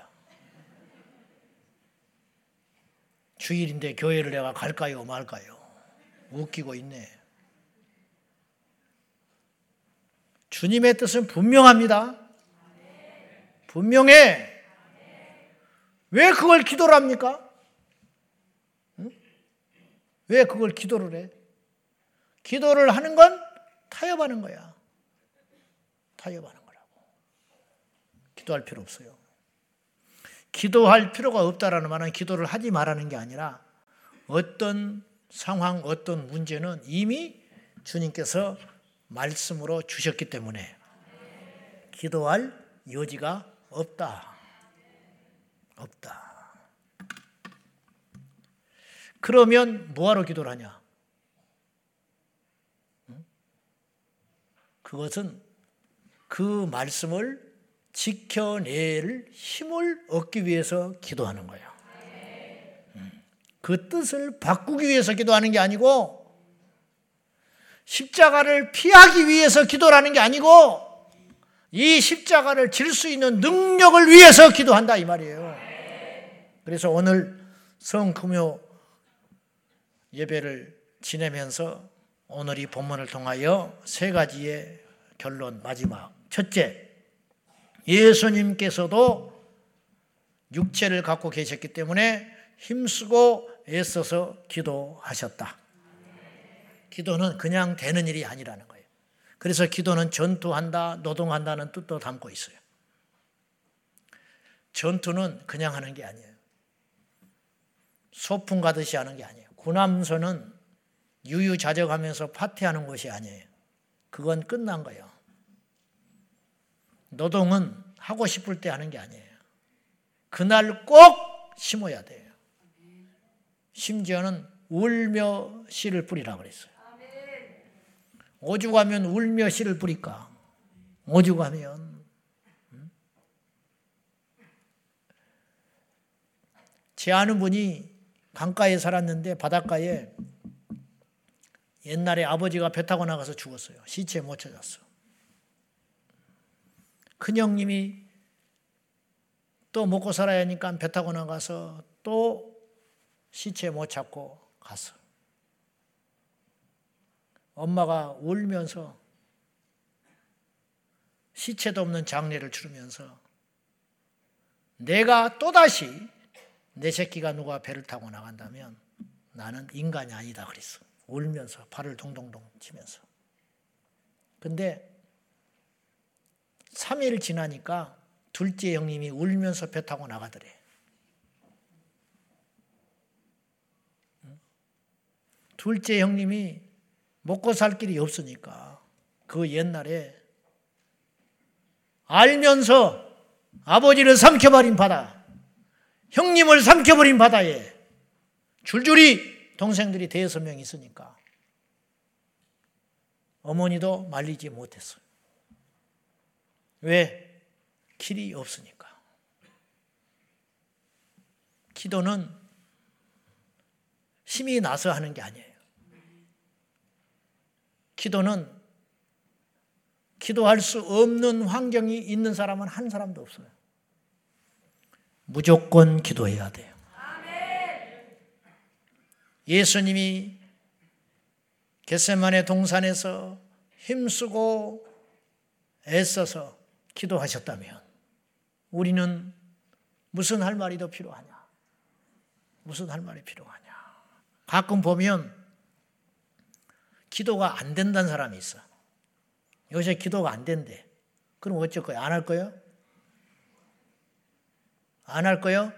주일인데 교회를 내가 갈까요, 말까요? 웃기고 있네. 주님의 뜻은 분명합니다. 분명해. 왜 그걸 기도를 합니까? 응? 왜 그걸 기도를 해? 기도를 하는 건 타협하는 거야. 타협하는 거라고. 기도할 필요 없어요. 기도할 필요가 없다라는 말은 기도를 하지 말라는 게 아니라 어떤 상황, 어떤 문제는 이미 주님께서 말씀으로 주셨기 때문에 기도할 여지가 없다. 없다. 그러면 뭐하러 기도를 하냐? 그것은 그 말씀을 지켜낼 힘을 얻기 위해서 기도하는 거예요. 그 뜻을 바꾸기 위해서 기도하는 게 아니고 십자가를 피하기 위해서 기도하는 게 아니고 이 십자가를 질 수 있는 능력을 위해서 기도한다 이 말이에요. 그래서 오늘 성금요 예배를 지내면서 오늘 이 본문을 통하여 세 가지의 결론 마지막 첫째 예수님께서도 육체를 갖고 계셨기 때문에 힘쓰고 애써서 기도하셨다. 기도는 그냥 되는 일이 아니라는 거예요. 그래서 기도는 전투한다, 노동한다는 뜻도 담고 있어요. 전투는 그냥 하는 게 아니에요. 소풍 가듯이 하는 게 아니에요. 군함선은 유유자적하면서 파티하는 것이 아니에요. 그건 끝난 거예요. 노동은 하고 싶을 때 하는 게 아니에요. 그날 꼭 심어야 돼요. 심지어는 울며 씨를 뿌리라 그랬어요. 오죽하면 울며 씨를 뿌릴까? 오죽하면 제 아는 분이 강가에 살았는데 바닷가에 옛날에 아버지가 배 타고 나가서 죽었어요. 시체 못 찾았어. 큰형님이 또 먹고 살아야 하니까 배 타고 나가서 또 시체 못 찾고 갔어. 엄마가 울면서 시체도 없는 장례를 치르면서 내가 또다시 내 새끼가 누가 배를 타고 나간다면 나는 인간이 아니다 그랬어. 울면서 발을 동동동 치면서. 근데 3일 지나니까 둘째 형님이 울면서 배 타고 나가더래. 둘째 형님이 먹고 살 길이 없으니까 그 옛날에 알면서 아버지를 삼켜버린 바다, 형님을 삼켜버린 바다에 줄줄이 동생들이 대여섯 명 있으니까 어머니도 말리지 못했어요. 왜? 길이 없으니까. 기도는 힘이 나서 하는 게 아니에요. 기도는 기도할 수 없는 환경이 있는 사람은 한 사람도 없어요. 무조건 기도해야 돼요. 예수님이 겟세만의 동산에서 힘쓰고 애써서 기도하셨다면 우리는 무슨 할 말이 더 필요하냐? 무슨 할 말이 필요하냐? 가끔 보면 기도가 안 된다는 사람이 있어. 요새 기도가 안 된대. 그럼 어쩔 거야? 안 할 거요? 안 할 거요?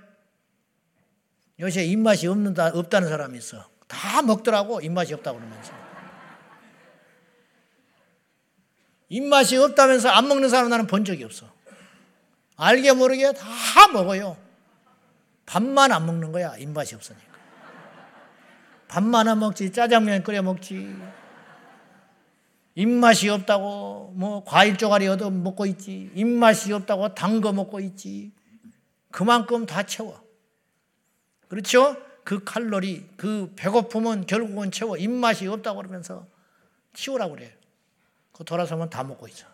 요새 입맛이 없는다, 없다는 사람이 있어. 다 먹더라고, 입맛이 없다고 그러면서. 입맛이 없다면서 안 먹는 사람 나는 본 적이 없어. 알게 모르게 다 먹어요. 밥만 안 먹는 거야, 입맛이 없으니까. 밥만 안 먹지, 짜장면 끓여 먹지. 입맛이 없다고 뭐 과일 쪼가리 얻어 먹고 있지. 입맛이 없다고 단 거 먹고 있지. 그만큼 다 채워. 그렇죠? 그 칼로리, 그 배고픔은 결국은 채워. 입맛이 없다고 그러면서 치우라고 그래요. 그 돌아서면 다 먹고 있어.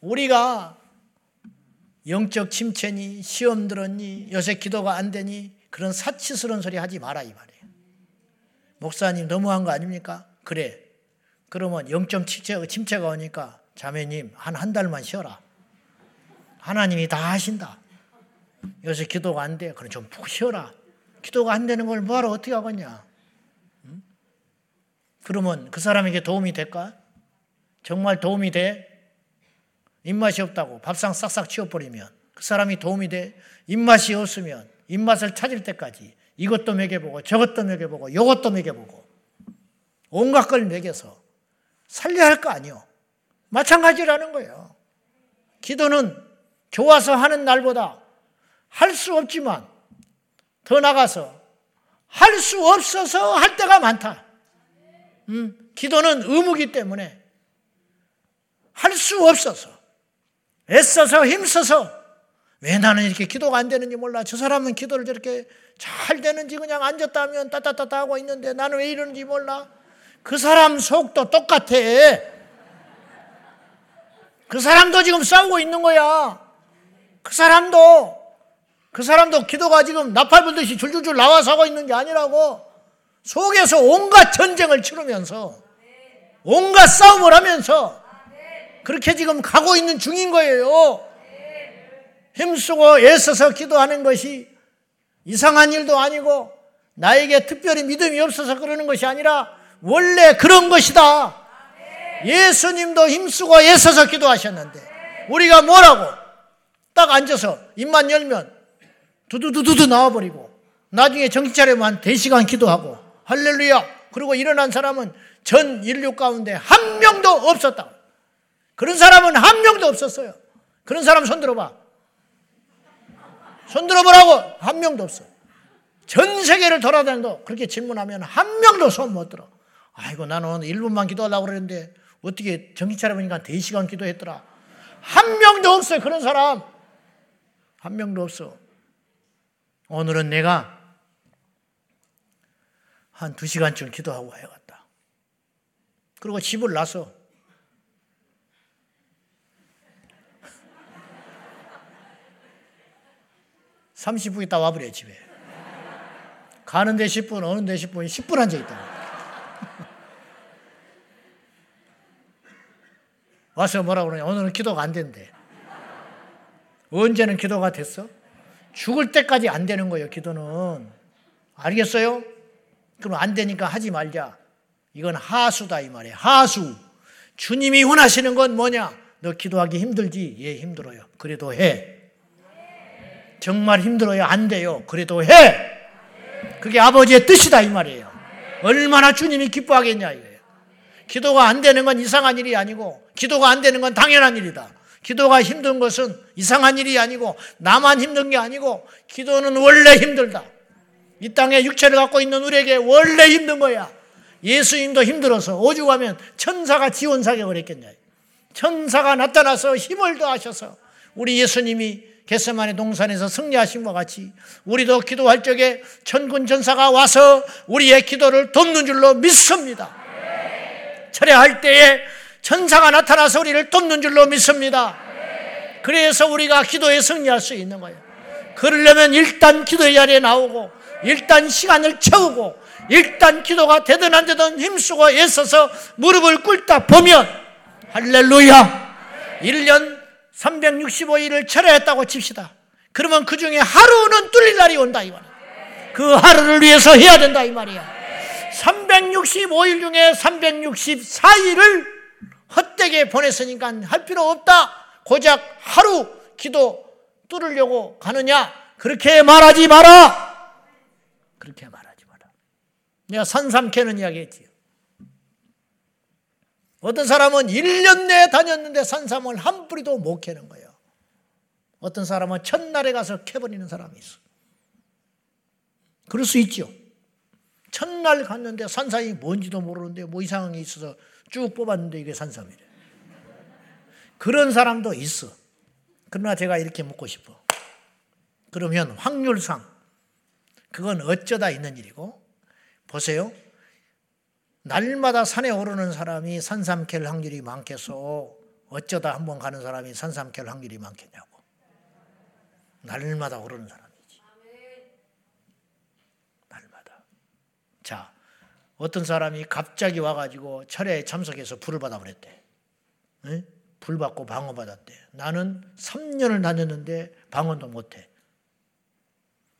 우리가 영적 침체니 시험 들었니 요새 기도가 안 되니 그런 사치스러운 소리 하지 마라 이 말이에요. 목사님 너무한 거 아닙니까? 그래. 그러면 영적 침체가, 침체가 오니까 자매님 한 한 달만 쉬어라. 하나님이 다 하신다. 요새 기도가 안 돼. 그럼 좀 푹 쉬어라. 기도가 안 되는 걸 뭐하러 어떻게 하겠냐? 응? 그러면 그 사람에게 도움이 될까? 정말 도움이 돼? 입맛이 없다고 밥상 싹싹 치워버리면 그 사람이 도움이 돼? 입맛이 없으면 입맛을 찾을 때까지 이것도 먹여보고 저것도 먹여보고 이것도 먹여보고 온갖 걸 먹여서 살려야 할 거 아니요. 마찬가지라는 거예요. 기도는 좋아서 하는 날보다 할 수 없지만 더 나가서 할 수 없어서 할 때가 많다. 음, 기도는 의무기 때문에 할 수 없어서 애써서 힘써서 왜 나는 이렇게 기도가 안 되는지 몰라. 저 사람은 기도를 저렇게 잘 되는지 그냥 앉았다 하면 따따따따 하고 있는데 나는 왜 이러는지 몰라. 그 사람 속도 똑같아. 그 사람도 지금 싸우고 있는 거야. 그 사람도, 그 사람도 기도가 지금 나팔 불듯이 줄줄줄 나와서 하고 있는 게 아니라고. 속에서 온갖 전쟁을 치르면서, 온갖 싸움을 하면서, 그렇게 지금 가고 있는 중인 거예요. 힘쓰고 애써서 기도하는 것이 이상한 일도 아니고 나에게 특별히 믿음이 없어서 그러는 것이 아니라 원래 그런 것이다. 예수님도 힘쓰고 애써서 기도하셨는데 우리가 뭐라고 딱 앉아서 입만 열면 두두두두두 나와버리고 나중에 정신 차리면 한 4시간 기도하고 할렐루야 그리고 일어난 사람은 전 인류 가운데 한 명도 없었다. 그런 사람은 한 명도 없었어요. 그런 사람 손 들어봐. 손 들어보라고 한 명도 없어. 전 세계를 돌아다녀도 그렇게 질문하면 한 명도 손 못 들어. 아이고 나는 오늘 1분만 기도하려고 그랬는데 어떻게 정신 차려보니까 4시간 기도했더라. 한 명도 없어요. 그런 사람. 한 명도 없어. 오늘은 내가 한 2시간쯤 기도하고 와야겠다. 그리고 집을 나서 30분 있다 와버려 집에. 가는데 10분, 오는데 10분, 10분 앉아있다. 와서 뭐라 그러냐. 오늘은 기도가 안 된대. 언제는 기도가 됐어? 죽을 때까지 안 되는 거예요, 기도는. 알겠어요? 그럼 안 되니까 하지 말자. 이건 하수다, 이 말이에요. 하수. 주님이 원하시는 건 뭐냐? 너 기도하기 힘들지? 예, 힘들어요. 그래도 해. 정말 힘들어요. 안 돼요. 그래도 해. 그게 아버지의 뜻이다, 이 말이에요. 얼마나 주님이 기뻐하겠냐, 이거예요. 기도가 안 되는 건 이상한 일이 아니고, 기도가 안 되는 건 당연한 일이다. 기도가 힘든 것은 이상한 일이 아니고 나만 힘든 게 아니고 기도는 원래 힘들다. 이 땅에 육체를 갖고 있는 우리에게 원래 힘든 거야. 예수님도 힘들어서 오죽하면 천사가 지원 사격을 했겠냐. 천사가 나타나서 힘을 더하셔서 우리 예수님이 겟세만의 동산에서 승리하신 것 같이 우리도 기도할 적에 천군 전사가 와서 우리의 기도를 돕는 줄로 믿습니다. 철회할 때에 천사가 나타나서 우리를 돕는 줄로 믿습니다. 그래서 우리가 기도에 승리할 수 있는 거예요. 그러려면 일단 기도의 자리에 나오고 일단 시간을 채우고 일단 기도가 되든 안 되든 힘쓰고 애써서 무릎을 꿇다 보면 할렐루야 1년 365일을 철회했다고 칩시다. 그러면 그 중에 하루는 뚫릴 날이 온다 이 말이야. 그 하루를 위해서 해야 된다 이 말이야. 365일 중에 364일을 헛되게 보냈으니까 할 필요 없다. 고작 하루 기도 뚫으려고 가느냐? 그렇게 말하지 마라. 그렇게 말하지 마라. 내가 산삼 캐는 이야기 했지요. 어떤 사람은 1년 내에 다녔는데 산삼을 한 뿌리도 못 캐는 거예요. 어떤 사람은 첫날에 가서 캐버리는 사람이 있어. 그럴 수 있죠. 첫날 갔는데 산삼이 뭔지도 모르는데 뭐 이상한 게 있어서 쭉 뽑았는데 이게 산삼이래. 그런 사람도 있어. 그러나 제가 이렇게 묻고 싶어. 그러면 확률상 그건 어쩌다 있는 일이고 보세요. 날마다 산에 오르는 사람이 산삼 캘 확률이 많겠어. 어쩌다 한 번 가는 사람이 산삼 캘 확률이 많겠냐고. 날마다 오르는 사람이지. 날마다. 자, 어떤 사람이 갑자기 와가지고 철회에 참석해서 불을 받아버렸대. 응? 불 받고 방어 받았대. 나는 3년을 다녔는데 방언도 못해.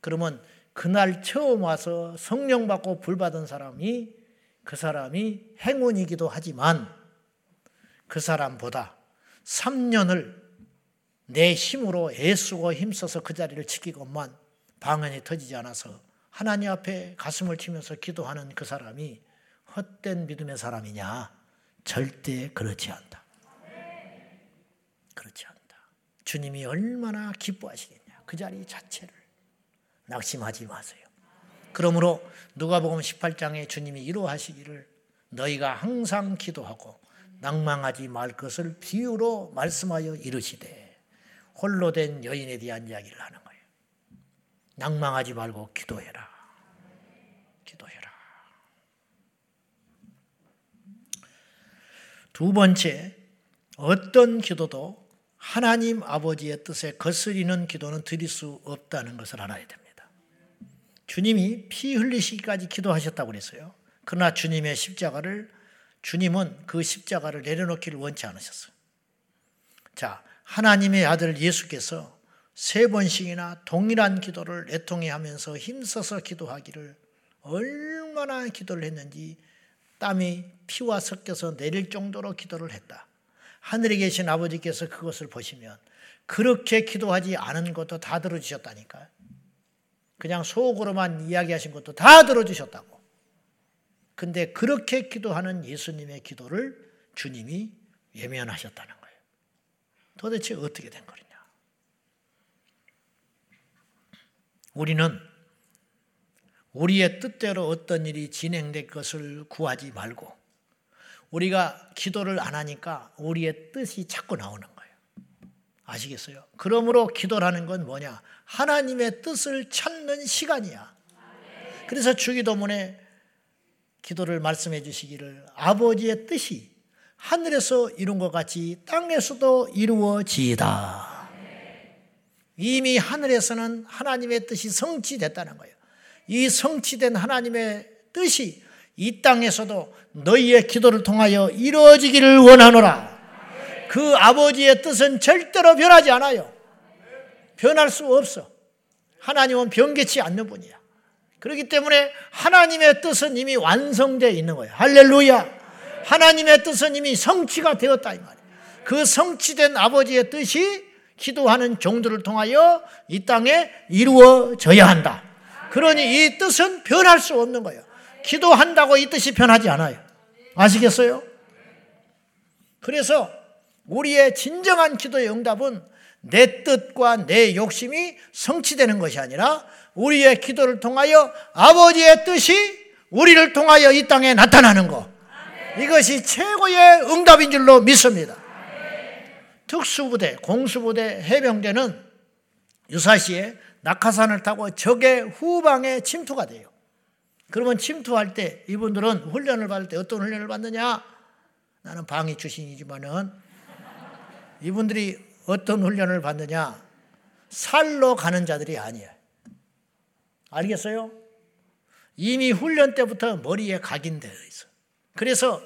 그러면 그날 처음 와서 성령 받고 불 받은 사람이 그 사람이 행운이기도 하지만 그 사람보다 3년을 내 힘으로 애쓰고 힘써서 그 자리를 지키건만 방언이 터지지 않아서 하나님 앞에 가슴을 치면서 기도하는 그 사람이 헛된 믿음의 사람이냐? 절대 그렇지 않다. 그렇지 않다. 주님이 얼마나 기뻐하시겠냐. 그 자리 자체를 낙심하지 마세요. 그러므로 누가복음 18장에 주님이 이루하시기를 너희가 항상 기도하고 낭망하지 말 것을 비유로 말씀하여 이르시되 홀로 된 여인에 대한 이야기를 하는 거예요. 낭망하지 말고 기도해라. 기도해라. 두 번째, 어떤 기도도 하나님 아버지의 뜻에 거스리는 기도는 드릴 수 없다는 것을 알아야 됩니다. 주님이 피 흘리시기까지 기도하셨다고 그랬어요. 그러나 주님의 십자가를 주님은 그 십자가를 내려놓기를 원치 않으셨어요. 자, 하나님의 아들 예수께서 세 번씩이나 동일한 기도를 애통해 하면서 힘써서 기도하기를 얼마나 기도를 했는지 땀이 피와 섞여서 내릴 정도로 기도를 했다. 하늘에 계신 아버지께서 그것을 보시면 그렇게 기도하지 않은 것도 다 들어주셨다니까요. 그냥 속으로만 이야기하신 것도 다 들어주셨다고. 근데 그렇게 기도하는 예수님의 기도를 주님이 외면하셨다는 거예요. 도대체 어떻게 된 거냐? 우리는 우리의 뜻대로 어떤 일이 진행될 것을 구하지 말고 우리가 기도를 안 하니까 우리의 뜻이 자꾸 나오는 거예요. 아시겠어요? 그러므로 기도라는 건 뭐냐? 하나님의 뜻을 찾는 시간이야. 그래서 주기도문에 기도를 말씀해 주시기를 아버지의 뜻이 하늘에서 이룬 것 같이 땅에서도 이루어지이다. 이미 하늘에서는 하나님의 뜻이 성취됐다는 거예요. 이 성취된 하나님의 뜻이 이 땅에서도 너희의 기도를 통하여 이루어지기를 원하노라. 그 아버지의 뜻은 절대로 변하지 않아요. 변할 수 없어. 하나님은 변개치 않는 분이야. 그렇기 때문에 하나님의 뜻은 이미 완성되어 있는 거예요. 할렐루야. 하나님의 뜻은 이미 성취가 되었다 이 말이에요. 그 성취된 아버지의 뜻이 기도하는 종들을 통하여 이 땅에 이루어져야 한다. 그러니 이 뜻은 변할 수 없는 거예요. 기도한다고 이 뜻이 변하지 않아요. 아시겠어요? 그래서 우리의 진정한 기도의 응답은 내 뜻과 내 욕심이 성취되는 것이 아니라 우리의 기도를 통하여 아버지의 뜻이 우리를 통하여 이 땅에 나타나는 것. 이것이 최고의 응답인 줄로 믿습니다. 특수부대, 공수부대, 해병대는 유사시에 낙하산을 타고 적의 후방에 침투가 돼요. 그러면 침투할 때 이분들은 훈련을 받을 때 어떤 훈련을 받느냐? 나는 방위 출신이지만은 이분들이 어떤 훈련을 받느냐? 살로 가는 자들이 아니에요. 알겠어요? 이미 훈련 때부터 머리에 각인되어 있어. 그래서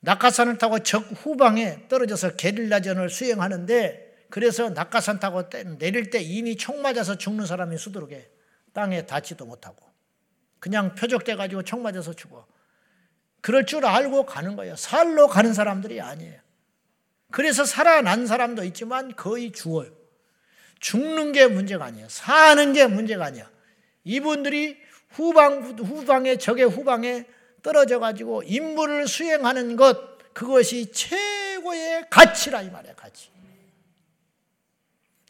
낙하산을 타고 적 후방에 떨어져서 게릴라전을 수행하는데 그래서 낙하산 타고 내릴 때 이미 총 맞아서 죽는 사람이 수두룩해. 땅에 닿지도 못하고. 그냥 표적돼 가지고 총 맞아서 죽어. 그럴 줄 알고 가는 거예요. 살로 가는 사람들이 아니에요. 그래서 살아난 사람도 있지만 거의 죽어요. 죽는 게 문제가 아니에요. 사는 게 문제가 아니야. 이분들이 후방, 후방에, 적의 후방에 떨어져 가지고 임무를 수행하는 것, 그것이 최고의 가치라, 이 말이야, 가치.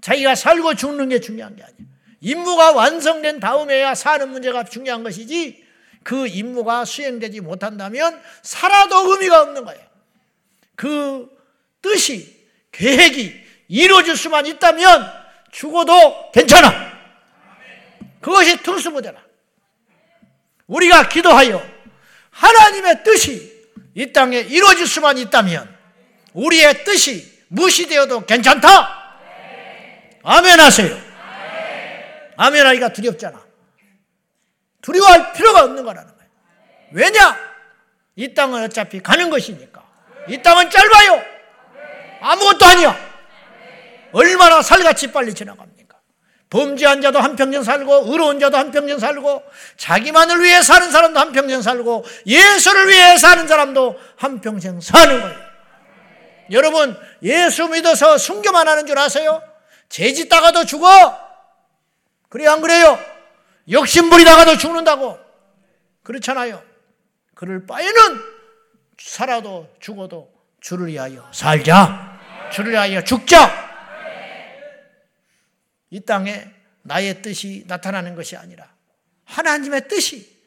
자기가 살고 죽는 게 중요한 게 아니야. 임무가 완성된 다음에야 사는 문제가 중요한 것이지, 그 임무가 수행되지 못한다면 살아도 의미가 없는 거예요. 그 뜻이, 계획이 이루어질 수만 있다면 죽어도 괜찮아. 그것이 특수부대라. 우리가 기도하여 하나님의 뜻이 이 땅에 이루어질 수만 있다면 우리의 뜻이 무시되어도 괜찮다. 아멘 하세요. 아멘 하기가 두렵잖아. 두려워할 필요가 없는 거라는 거예요. 왜냐? 이 땅은 어차피 가는 것이니까. 이 땅은 짧아요. 아무것도 아니야. 얼마나 살같이 빨리 지나갑니다. 범죄한 자도 한평생 살고 의로운 자도 한평생 살고 자기만을 위해 사는 사람도 한평생 살고 예수를 위해 사는 사람도 한평생 사는 거예요. 여러분 예수 믿어서 순교만 하는 줄 아세요? 죄 짓다가도 죽어. 그래 안 그래요? 욕심부리다가도 죽는다고. 그렇잖아요. 그럴 바에는 살아도 죽어도 주를 위하여 살자. 주를 위하여 죽자. 이 땅에 나의 뜻이 나타나는 것이 아니라 하나님의 뜻이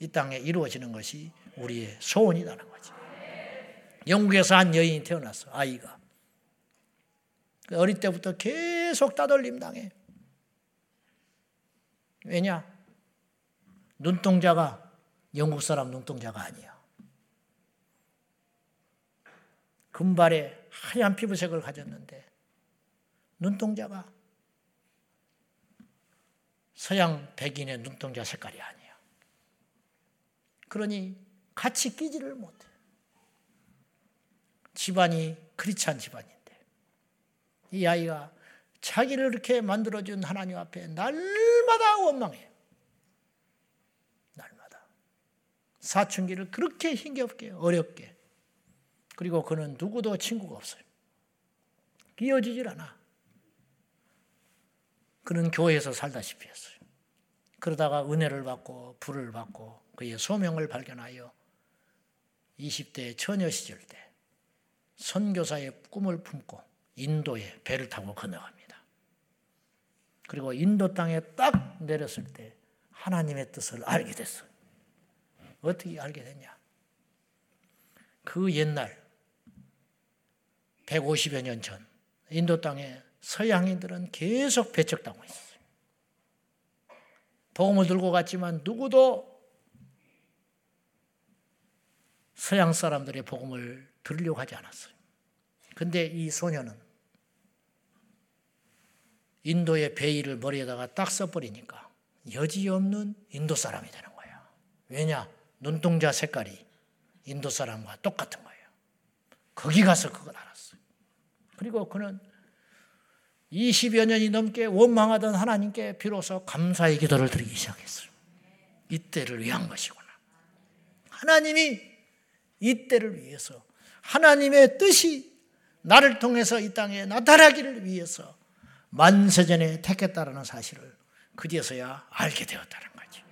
이 땅에 이루어지는 것이 우리의 소원이라는 거지. 영국에서 한 여인이 태어났어, 아이가. 그 어릴 때부터 계속 따돌림 당해. 왜냐? 눈동자가 영국 사람 눈동자가 아니야. 금발에 하얀 피부색을 가졌는데 눈동자가 서양 백인의 눈동자 색깔이 아니에요. 그러니 같이 끼지를 못해. 집안이 크리스찬 집안인데 이 아이가 자기를 이렇게 만들어준 하나님 앞에 날마다 원망해요. 날마다. 사춘기를 그렇게 힘겹게 어렵게 그리고 그는 누구도 친구가 없어요. 끼어지질 않아. 그는 교회에서 살다시피 했어요. 그러다가 은혜를 받고 불을 받고 그의 소명을 발견하여 20대 처녀 시절 때 선교사의 꿈을 품고 인도에 배를 타고 건너갑니다. 그리고 인도 땅에 딱 내렸을 때 하나님의 뜻을 알게 됐어요. 어떻게 알게 됐냐? 그 옛날 150여 년 전 인도 땅에 서양인들은 계속 배척당하고 있었어요. 복음을 들고 갔지만 누구도 서양 사람들의 복음을 들으려고 하지 않았어요. 근데 이 소녀는 인도의 베일을 머리에다가 딱 써버리니까 여지없는 인도 사람이 되는 거예요. 왜냐? 눈동자 색깔이 인도 사람과 똑같은 거예요. 거기 가서 그걸 알았어요. 그리고 그는 20여 년이 넘게 원망하던 하나님께 비로소 감사의 기도를 드리기 시작했어요. 이때를 위한 것이구나. 하나님이 이때를 위해서 하나님의 뜻이 나를 통해서 이 땅에 나타나기를 위해서 만세전에 택했다라는 사실을 그제서야 알게 되었다는 거죠.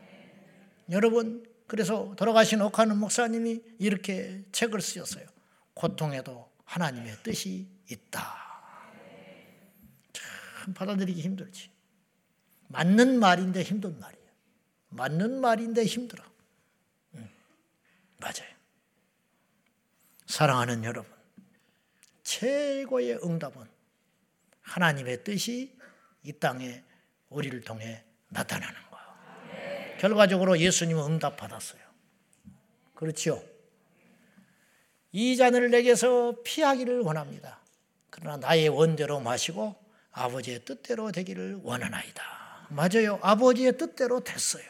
여러분, 그래서 돌아가신 옥하는 목사님이 이렇게 책을 쓰셨어요. 고통에도 하나님의 뜻이 있다. 참 받아들이기 힘들지. 맞는 말인데 힘든 말이에요. 맞는 말인데 힘들어. 응. 맞아요. 사랑하는 여러분, 최고의 응답은 하나님의 뜻이 이 땅에 우리를 통해 나타나는 거예요. 결과적으로 예수님은 응답받았어요. 그렇죠? 이 잔을 내게서 피하기를 원합니다. 그러나 나의 원대로 마시고 아버지의 뜻대로 되기를 원하나이다. 맞아요. 아버지의 뜻대로 됐어요.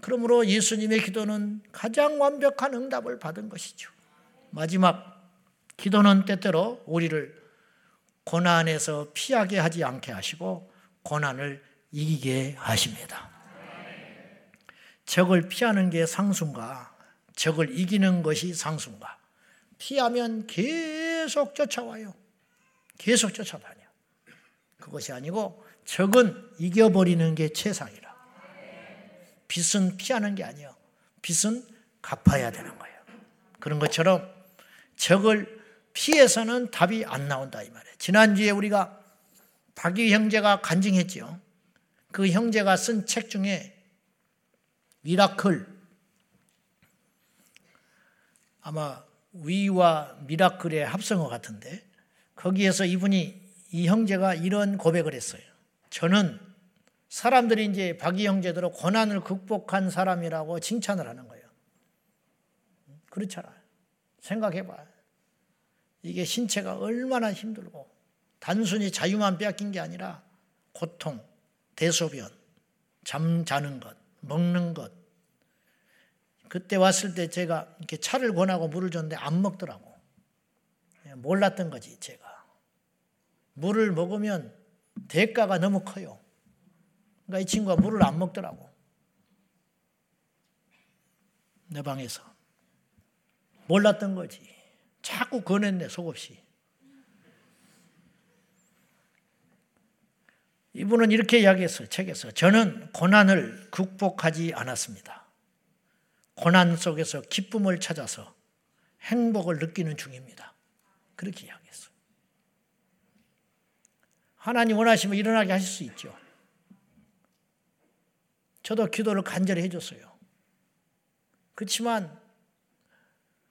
그러므로 예수님의 기도는 가장 완벽한 응답을 받은 것이죠. 마지막 기도는 때때로 우리를 고난에서 피하게 하지 않게 하시고 고난을 이기게 하십니다. 적을 피하는 게 상순가, 적을 이기는 것이 상순가. 피하면 계속 쫓아와요. 계속 쫓아다녀. 그것이 아니고 적은 이겨버리는 게 최상이라. 빚은 피하는 게 아니에요. 빚은 갚아야 되는 거예요. 그런 것처럼 적을 피해서는 답이 안 나온다 이 말이에요. 지난주에 우리가 박위 형제가 간증했죠. 그 형제가 쓴 책 중에 위라클 아마 we와 miracle의 합성어 같은데 거기에서 이분이 이 형제가 이런 고백을 했어요. 저는 사람들이 이제 박이 형제들로 고난을 극복한 사람이라고 칭찬을 하는 거예요. 그렇잖아요. 생각해봐. 이게 신체가 얼마나 힘들고 단순히 자유만 빼앗긴 게 아니라 고통, 대소변, 잠 자는 것, 먹는 것. 그때 왔을 때 제가 이렇게 차를 권하고 물을 줬는데 안 먹더라고. 몰랐던 거지, 제가. 물을 먹으면 대가가 너무 커요. 그러니까 이 친구가 물을 안 먹더라고. 내 방에서. 몰랐던 거지. 자꾸 권했네, 속없이. 이분은 이렇게 이야기했어요, 책에서. 저는 고난을 극복하지 않았습니다. 고난 속에서 기쁨을 찾아서 행복을 느끼는 중입니다. 그렇게 이야기했어요. 하나님 원하시면 일어나게 하실 수 있죠. 저도 기도를 간절히 해줬어요. 그렇지만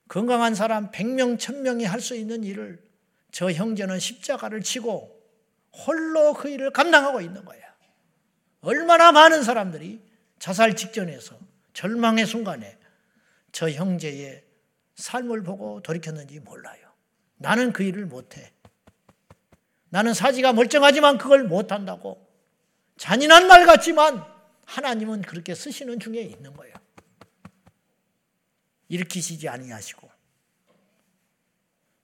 건강한 사람 100명, 1000명이 할 수 있는 일을 저 형제는 십자가를 치고 홀로 그 일을 감당하고 있는 거야. 얼마나 많은 사람들이 자살 직전에서 절망의 순간에 저 형제의 삶을 보고 돌이켰는지 몰라요. 나는 그 일을 못해. 나는 사지가 멀쩡하지만 그걸 못한다고. 잔인한 말 같지만 하나님은 그렇게 쓰시는 중에 있는 거예요. 일으키시지 아니하시고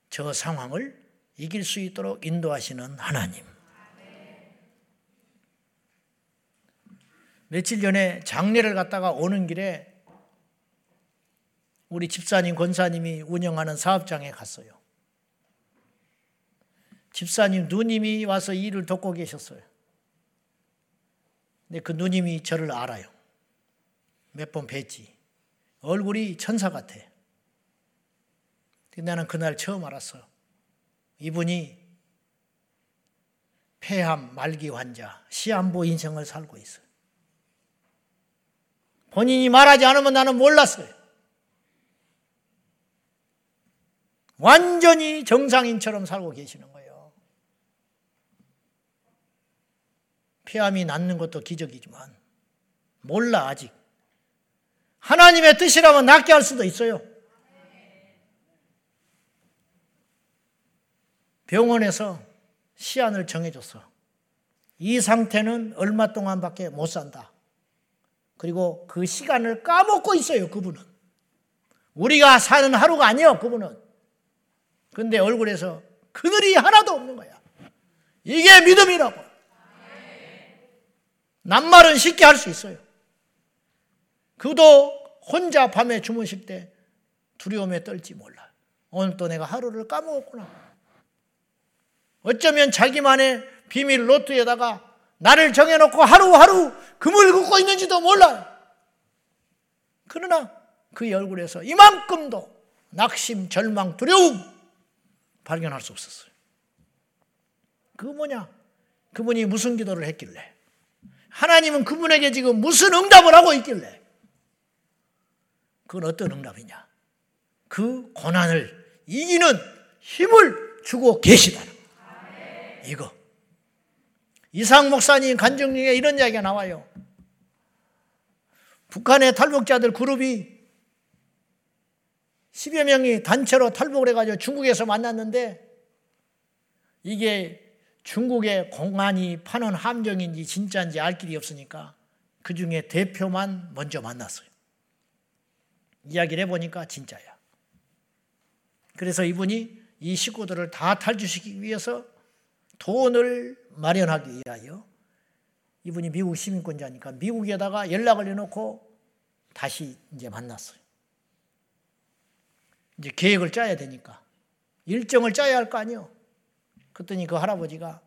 저 상황을 이길 수 있도록 인도하시는 하나님. 며칠 전에 장례를 갔다가 오는 길에 우리 집사님, 권사님이 운영하는 사업장에 갔어요. 집사님 누님이 와서 일을 돕고 계셨어요. 근데 그 누님이 저를 알아요. 몇 번 뵀지. 얼굴이 천사 같아. 나는 그날 처음 알았어. 이분이 폐암 말기 환자, 시한부 인생을 살고 있어. 본인이 말하지 않으면 나는 몰랐어요. 완전히 정상인처럼 살고 계시는 거예요. 폐암이 낫는 것도 기적이지만 몰라 아직. 하나님의 뜻이라면 낫게 할 수도 있어요. 병원에서 시한을 정해줬어. 이 상태는 얼마 동안밖에 못 산다. 그리고 그 시간을 까먹고 있어요, 그분은. 우리가 사는 하루가 아니에요, 그분은. 근데 얼굴에서 그늘이 하나도 없는 거야. 이게 믿음이라고. 낱말은 쉽게 할 수 있어요. 그도 혼자 밤에 주무실 때 두려움에 떨지 몰라. 오늘 또 내가 하루를 까먹었구나. 어쩌면 자기만의 비밀 노트에다가 나를 정해놓고 하루하루 금을 긋고 있는지도 몰라요. 그러나 그의 얼굴에서 이만큼도 낙심, 절망, 두려움 발견할 수 없었어요. 그 뭐냐? 그분이 무슨 기도를 했길래? 하나님은 그분에게 지금 무슨 응답을 하고 있길래? 그건 어떤 응답이냐? 그 고난을 이기는 힘을 주고 계시다는 이거. 이상 목사님 간증 중에 이런 이야기가 나와요. 북한의 탈북자들 그룹이 10여 명이 단체로 탈북을 해가지고 중국에서 만났는데 이게 중국의 공안이 파는 함정인지 진짜인지 알 길이 없으니까 그 중에 대표만 먼저 만났어요. 이야기를 해보니까 진짜야. 그래서 이분이 이 식구들을 다 탈주시키기 위해서 돈을 마련하기 위하여 이분이 미국 시민권자니까 미국에다가 연락을 해놓고 다시 이제 만났어요. 이제 계획을 짜야 되니까 일정을 짜야 할 거 아니요. 그랬더니 그 할아버지가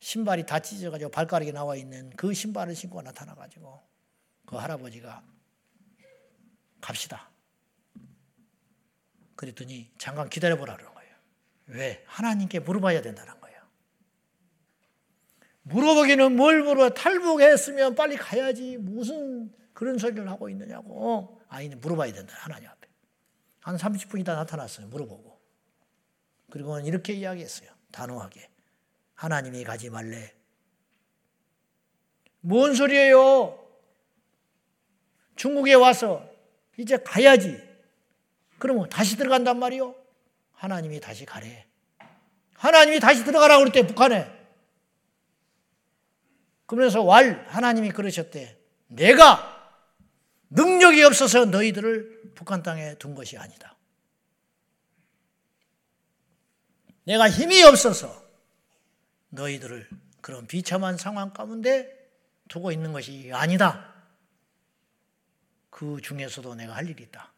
신발이 다 찢어가지고 발가락에 나와 있는 그 신발을 신고 나타나가지고 그 할아버지가 갑시다. 그랬더니 잠깐 기다려보라 그러는 거예요. 왜? 하나님께 물어봐야 된다는 거예요. 물어보기는 뭘 물어? 탈북했으면 빨리 가야지. 무슨 그런 소리를 하고 있느냐고. 아니, 물어봐야 된다. 하나님 앞에. 한 30분 있다 나타났어요. 물어보고. 그리고는 이렇게 이야기했어요. 단호하게. 하나님이 가지 말래. 뭔 소리예요? 중국에 와서 이제 가야지. 그러면 다시 들어간단 말이요? 하나님이 다시 가래. 하나님이 다시 들어가라고 그랬대, 북한에. 그러면서 왈, 하나님이 그러셨대. 내가 능력이 없어서 너희들을 북한 땅에 둔 것이 아니다. 내가 힘이 없어서 너희들을 그런 비참한 상황 가운데 두고 있는 것이 아니다. 그 중에서도 내가 할 일이 있다.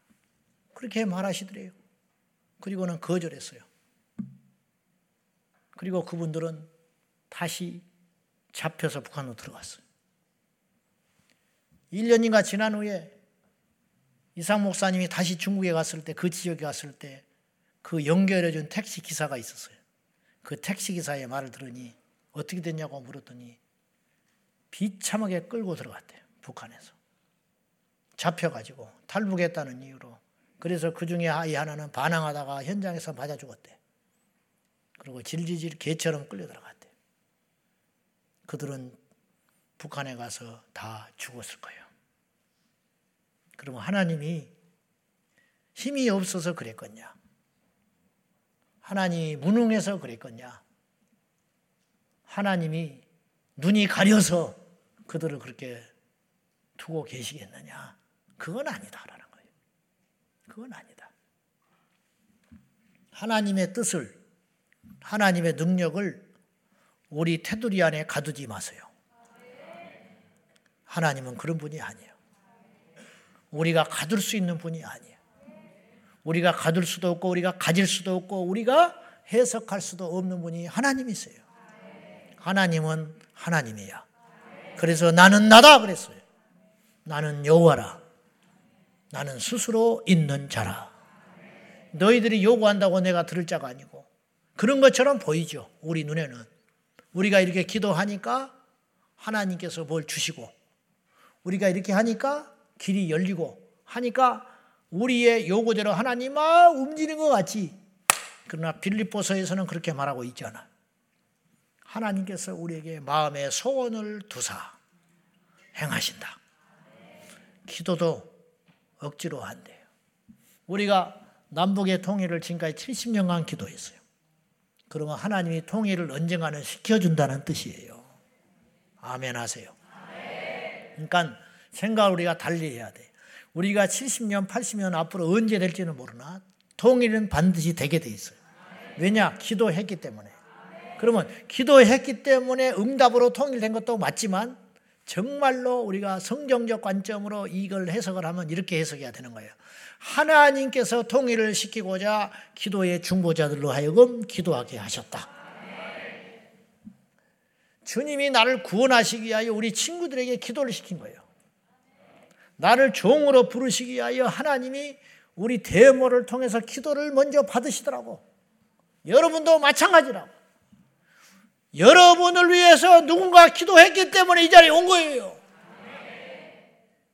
그렇게 말하시더래요. 그리고는 거절했어요. 그리고 그분들은 다시 잡혀서 북한으로 들어갔어요. 1년인가 지난 후에 이상 목사님이 다시 중국에 갔을 때, 그 지역에 갔을 때, 그 연결해 준 택시 기사가 있었어요. 그 택시 기사의 말을 들으니 어떻게 됐냐고 물었더니 비참하게 끌고 들어갔대요. 북한에서. 잡혀가지고 탈북했다는 이유로. 그래서 그 중에 아이 하나는 반항하다가 현장에서 맞아 죽었대. 그리고 질질질 개처럼 끌려 들어갔대. 그들은 북한에 가서 다 죽었을 거예요. 그러면 하나님이 힘이 없어서 그랬겠냐? 하나님이 무능해서 그랬겠냐? 하나님이 눈이 가려서 그들을 그렇게 두고 계시겠느냐? 그건 아니다라는 거예요. 그건 아니다. 하나님의 뜻을, 하나님의 능력을 우리 테두리 안에 가두지 마세요. 하나님은 그런 분이 아니에요. 우리가 가둘 수 있는 분이 아니에요. 우리가 가둘 수도 없고 우리가 가질 수도 없고 우리가 해석할 수도 없는 분이 하나님이세요. 하나님은 하나님이야. 그래서 나는 나다 그랬어요. 나는 여호와라. 나는 스스로 있는 자라. 너희들이 요구한다고 내가 들을 자가 아니고 그런 것처럼 보이죠. 우리 눈에는 우리가 이렇게 기도하니까 하나님께서 뭘 주시고 우리가 이렇게 하니까 길이 열리고 하니까 우리의 요구대로 하나님 막 움직이는 것 같지. 그러나 빌립보서에서는 그렇게 말하고 있잖아. 하나님께서 우리에게 마음의 소원을 두사 행하신다. 기도도 억지로 한대요. 우리가 남북의 통일을 지금까지 70년간 기도했어요. 그러면 하나님이 통일을 언젠가는 시켜준다는 뜻이에요. 아멘 하세요. 그러니까 생각을 우리가 달리 해야 돼. 우리가 70년, 80년 앞으로 언제 될지는 모르나 통일은 반드시 되게 돼 있어요. 왜냐? 기도했기 때문에. 그러면 기도했기 때문에 응답으로 통일된 것도 맞지만 정말로 우리가 성경적 관점으로 이걸 해석을 하면 이렇게 해석해야 되는 거예요. 하나님께서 통일을 시키고자 기도의 중보자들로 하여금 기도하게 하셨다. 주님이 나를 구원하시기 위하여 우리 친구들에게 기도를 시킨 거예요. 나를 종으로 부르시기 위하여 하나님이 우리 대모를 통해서 기도를 먼저 받으시더라고. 여러분도 마찬가지라고. 여러분을 위해서 누군가 기도했기 때문에 이 자리에 온 거예요.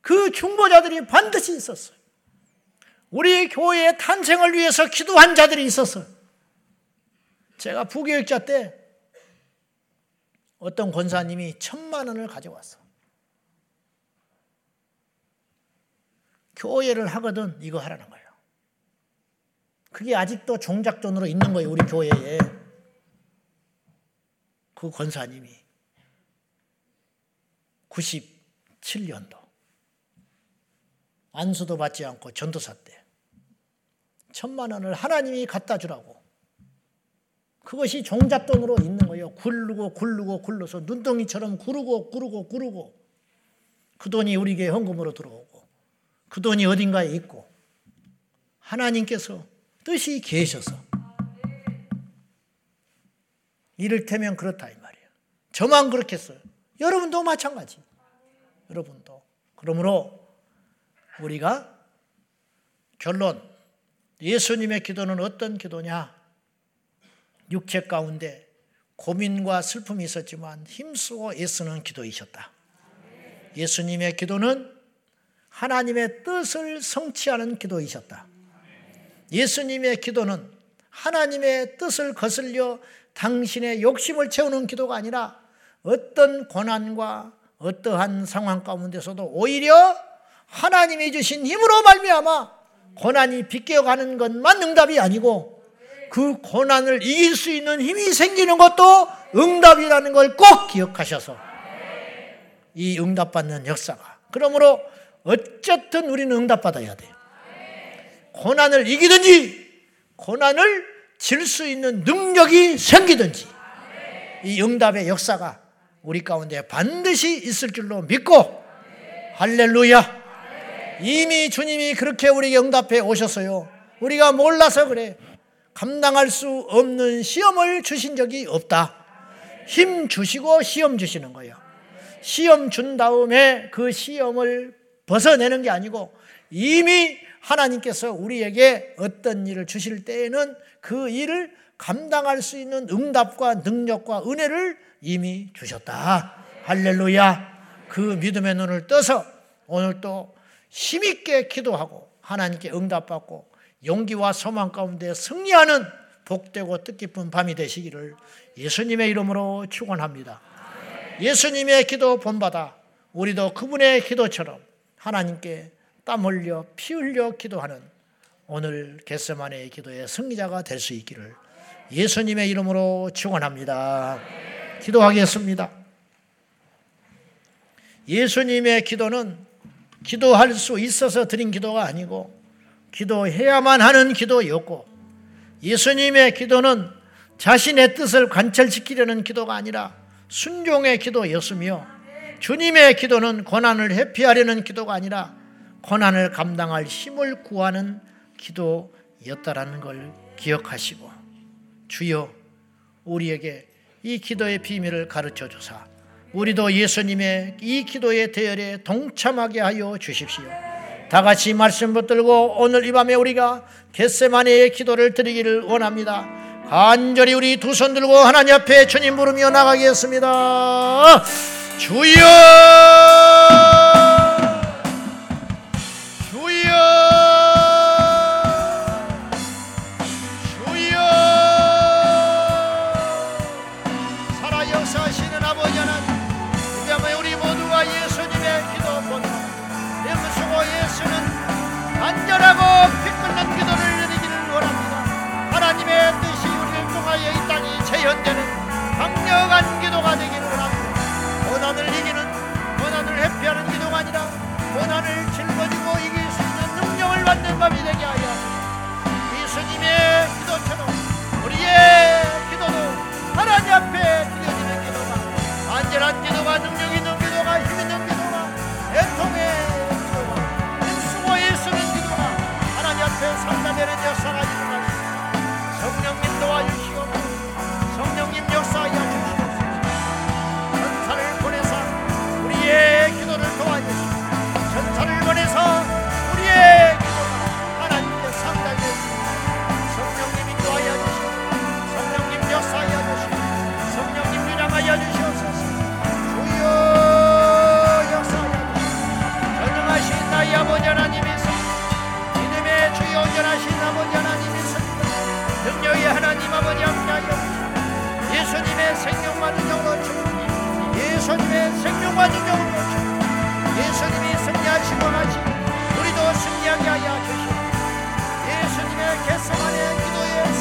그 중보자들이 반드시 있었어요. 우리 교회의 탄생을 위해서 기도한 자들이 있었어요. 제가 부교육자 때 어떤 권사님이 천만 원을 가져왔어. 교회를 하거든 이거 하라는 거예요. 그게 아직도 종작돈으로 있는 거예요, 우리 교회에. 그 권사님이 97년도 안수도 받지 않고 전도사 때 천만 원을 하나님이 갖다 주라고 그것이 종잣돈으로 있는 거예요. 굴르고 굴르고 굴러서 눈덩이처럼 구르고 구르고 구르고 그 돈이 우리에게 현금으로 들어오고 그 돈이 어딘가에 있고 하나님께서 뜻이 계셔서 이를테면 그렇다 이 말이에요. 저만 그렇겠어요. 여러분도 마찬가지. 여러분도. 그러므로 우리가 결론 예수님의 기도는 어떤 기도냐? 육체 가운데 고민과 슬픔이 있었지만 힘쓰고 애쓰는 기도이셨다. 예수님의 기도는 하나님의 뜻을 성취하는 기도이셨다. 예수님의 기도는 하나님의 뜻을 거슬려 당신의 욕심을 채우는 기도가 아니라 어떤 고난과 어떠한 상황 가운데서도 오히려 하나님이 주신 힘으로 말미암아 고난이 비껴가는 것만 응답이 아니고 그 고난을 이길 수 있는 힘이 생기는 것도 응답이라는 걸 꼭 기억하셔서 이 응답받는 역사가 그러므로 어쨌든 우리는 응답받아야 돼요. 고난을 이기든지 고난을 질 수 있는 능력이 생기든지 이 응답의 역사가 우리 가운데 반드시 있을 줄로 믿고 할렐루야. 이미 주님이 그렇게 우리에게 응답해 오셨어요 우리가 몰라서 그래 감당할 수 없는 시험을 주신 적이 없다. 힘 주시고 시험 주시는 거예요. 시험 준 다음에 그 시험을 벗어내는 게 아니고 이미 하나님께서 우리에게 어떤 일을 주실 때에는 그 일을 감당할 수 있는 응답과 능력과 은혜를 이미 주셨다. 할렐루야. 그 믿음의 눈을 떠서 오늘 또 힘있게 기도하고 하나님께 응답받고 용기와 소망 가운데 승리하는 복되고 뜻깊은 밤이 되시기를 예수님의 이름으로 축원합니다. 예수님의 기도 본받아 우리도 그분의 기도처럼 하나님께 땀 흘려 피 흘려 기도하는 오늘 겟세만의 기도의 승리자가 될 수 있기를 예수님의 이름으로 축원합니다. 기도하겠습니다. 예수님의 기도는 기도할 수 있어서 드린 기도가 아니고 기도해야만 하는 기도였고 예수님의 기도는 자신의 뜻을 관철시키려는 기도가 아니라 순종의 기도였으며 주님의 기도는 고난을 회피하려는 기도가 아니라 고난을 감당할 힘을 구하는 기도였다라는 걸 기억하시고 주여 우리에게 이 기도의 비밀을 가르쳐 주사 우리도 예수님의 이 기도의 대열에 동참하게 하여 주십시오. 다 같이 말씀 붙들고 오늘 이 밤에 우리가 겟세마네의 기도를 드리기를 원합니다. 간절히 우리 두 손 들고 하나님 앞에 주님 부르며 나가겠습니다. 주여! 기도가 능력 있는 기도가 힘 있는 기도가 애통의 기도가 힘쓰고 쓰는 기도가 하나님 앞에 상담되는 역사가 예수님의 생명과 능력으로 주님 예수님의 생명과 능력으로 주님 예수님이 승리하시고 하시 우리도 승리하게 하여 주시옵 예수님의 개성안의 기도에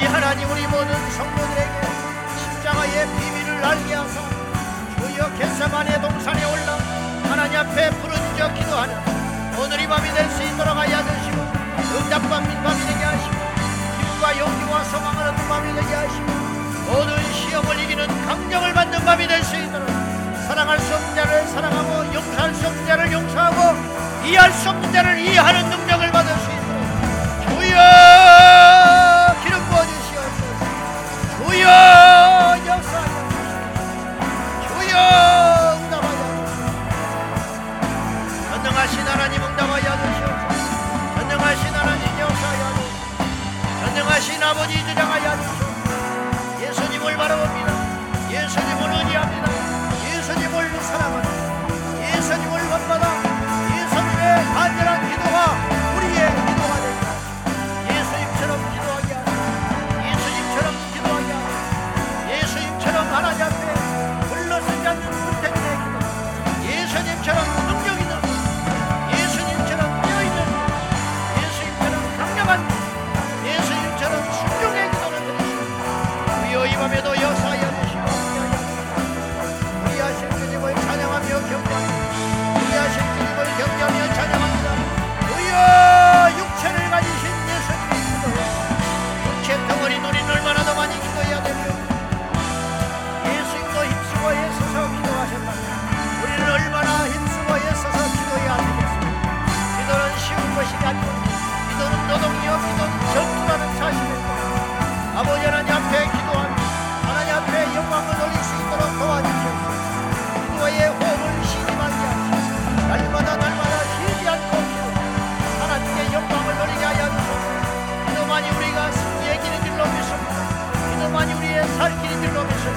아버지 하나님 우리 모든 성도들에게 십자가의 비밀을 알게 하사 주여 겟세만의 동산에 올라 하나님 앞에 부르짖어 기도하는 오늘 이 밤이 될 수 있도록 하여 주시고 응답받는 밤이 되게 하시고 힘과 용기와 소망을 얻는 밤이 되게 하시고 모든 시험을 이기는 강력을 받는 밤이 될 수 있도록 사랑할 수 없는 자를 사랑하고 용서할 수 없는 자를 용서하고 이해할 수 없는 자를 이해하는 능력을 받을 수 있도록 주여 주여 역사하여 주시옵소서 주여 응답하여 하늘 높이시오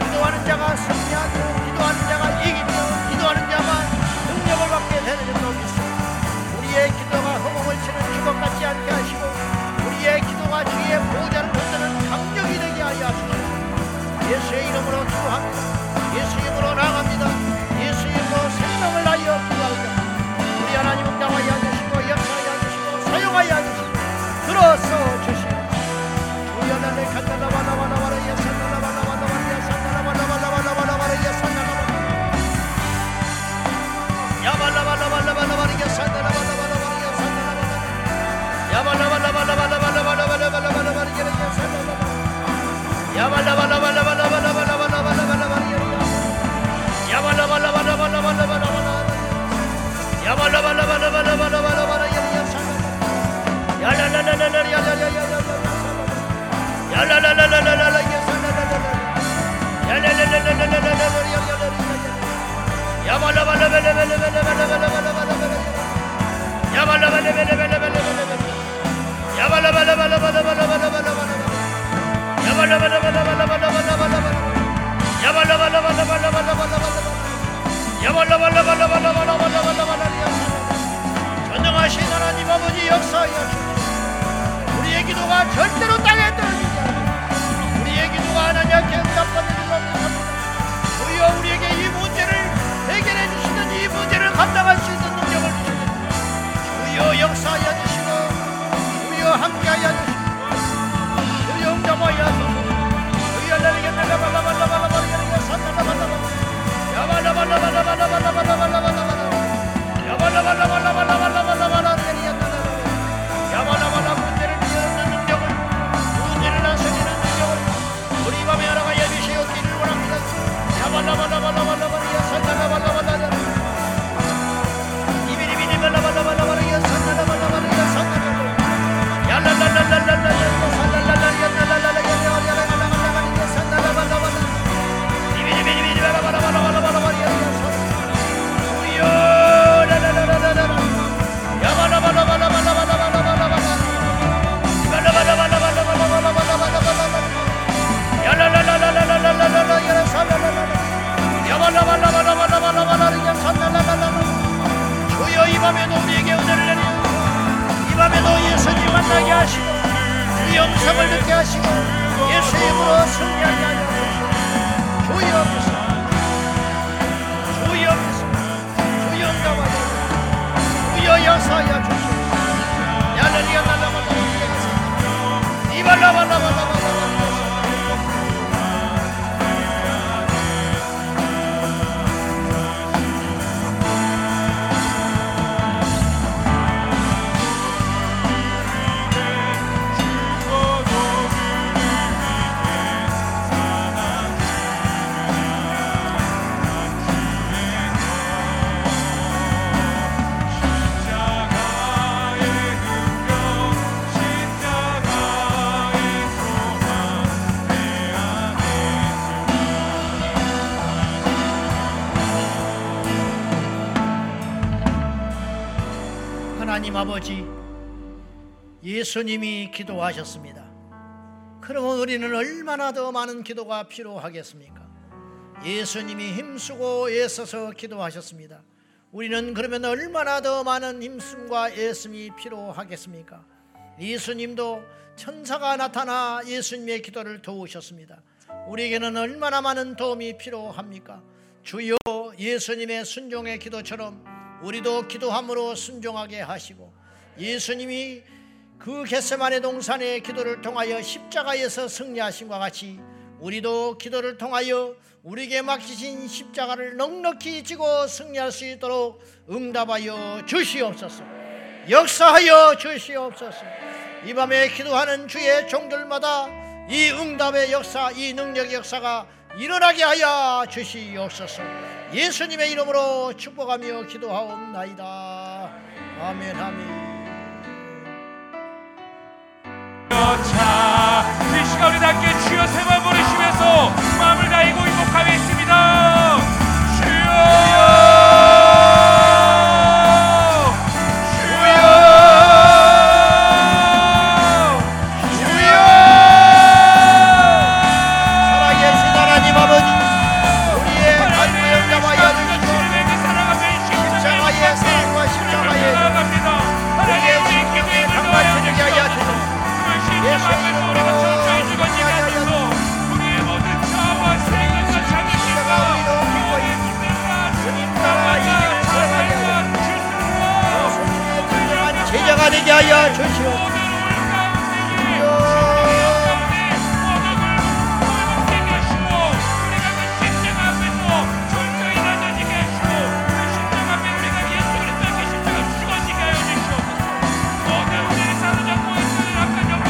기도하는 자가 승리하고 기도하는 자가 이기며 기도하는 자만 능력을 받게 되는 줄 높이시오 우리의 기도가 허공을 치는 주걱 같지 않게 하시고 우리의 기도가 주의 보호자를 흔드는 강력이 되게 하여 주시오 예수의 이름으로 기도합니다. 예수 이름으로 나갑니다. 우리의 기도가 절대로 땅에 떨어지지 않고 우리의 주여 우리에게 이 문제를 해결해 주시는 이 문제를 감당할 수 있는 능력을 주여 역사하여 주시고 주여 함께하여 주시고 Yes. 영성을 듣게 하시고 예수 이름으로 승리하게 하여 주시옵소서. 주여 앞에서 주여 앞에서 주여 응답하여 주여 역사하여 주시옵소서. 이발라발라발라발라 하나님 아버지 예수님이 기도하셨습니다. 그러면 우리는 얼마나 더 많은 기도가 필요하겠습니까? 예수님이 힘쓰고 애써서 기도하셨습니다. 우리는 그러면 얼마나 더 많은 힘씀과 애씀이 필요하겠습니까? 예수님도 천사가 나타나 예수님의 기도를 도우셨습니다. 우리에게는 얼마나 많은 도움이 필요합니까? 주여 예수님의 순종의 기도처럼 우리도 기도함으로 순종하게 하시고 예수님이 그 겟세만의 동산의 기도를 통하여 십자가에서 승리하신 것 같이 우리도 기도를 통하여 우리에게 맡기신 십자가를 넉넉히 지고 승리할 수 있도록 응답하여 주시옵소서. 역사하여 주시옵소서. 이 밤에 기도하는 주의 종들마다 이 응답의 역사, 이 능력의 역사가 일어나게 하여 주시옵소서. 예수님의 이름으로 축복하며 기도하옵나이다. 아멘 아멘. 자, 이 시간 우리 함께 주여 세번 부르시면서 마음을 다이고 인복하겠습니다.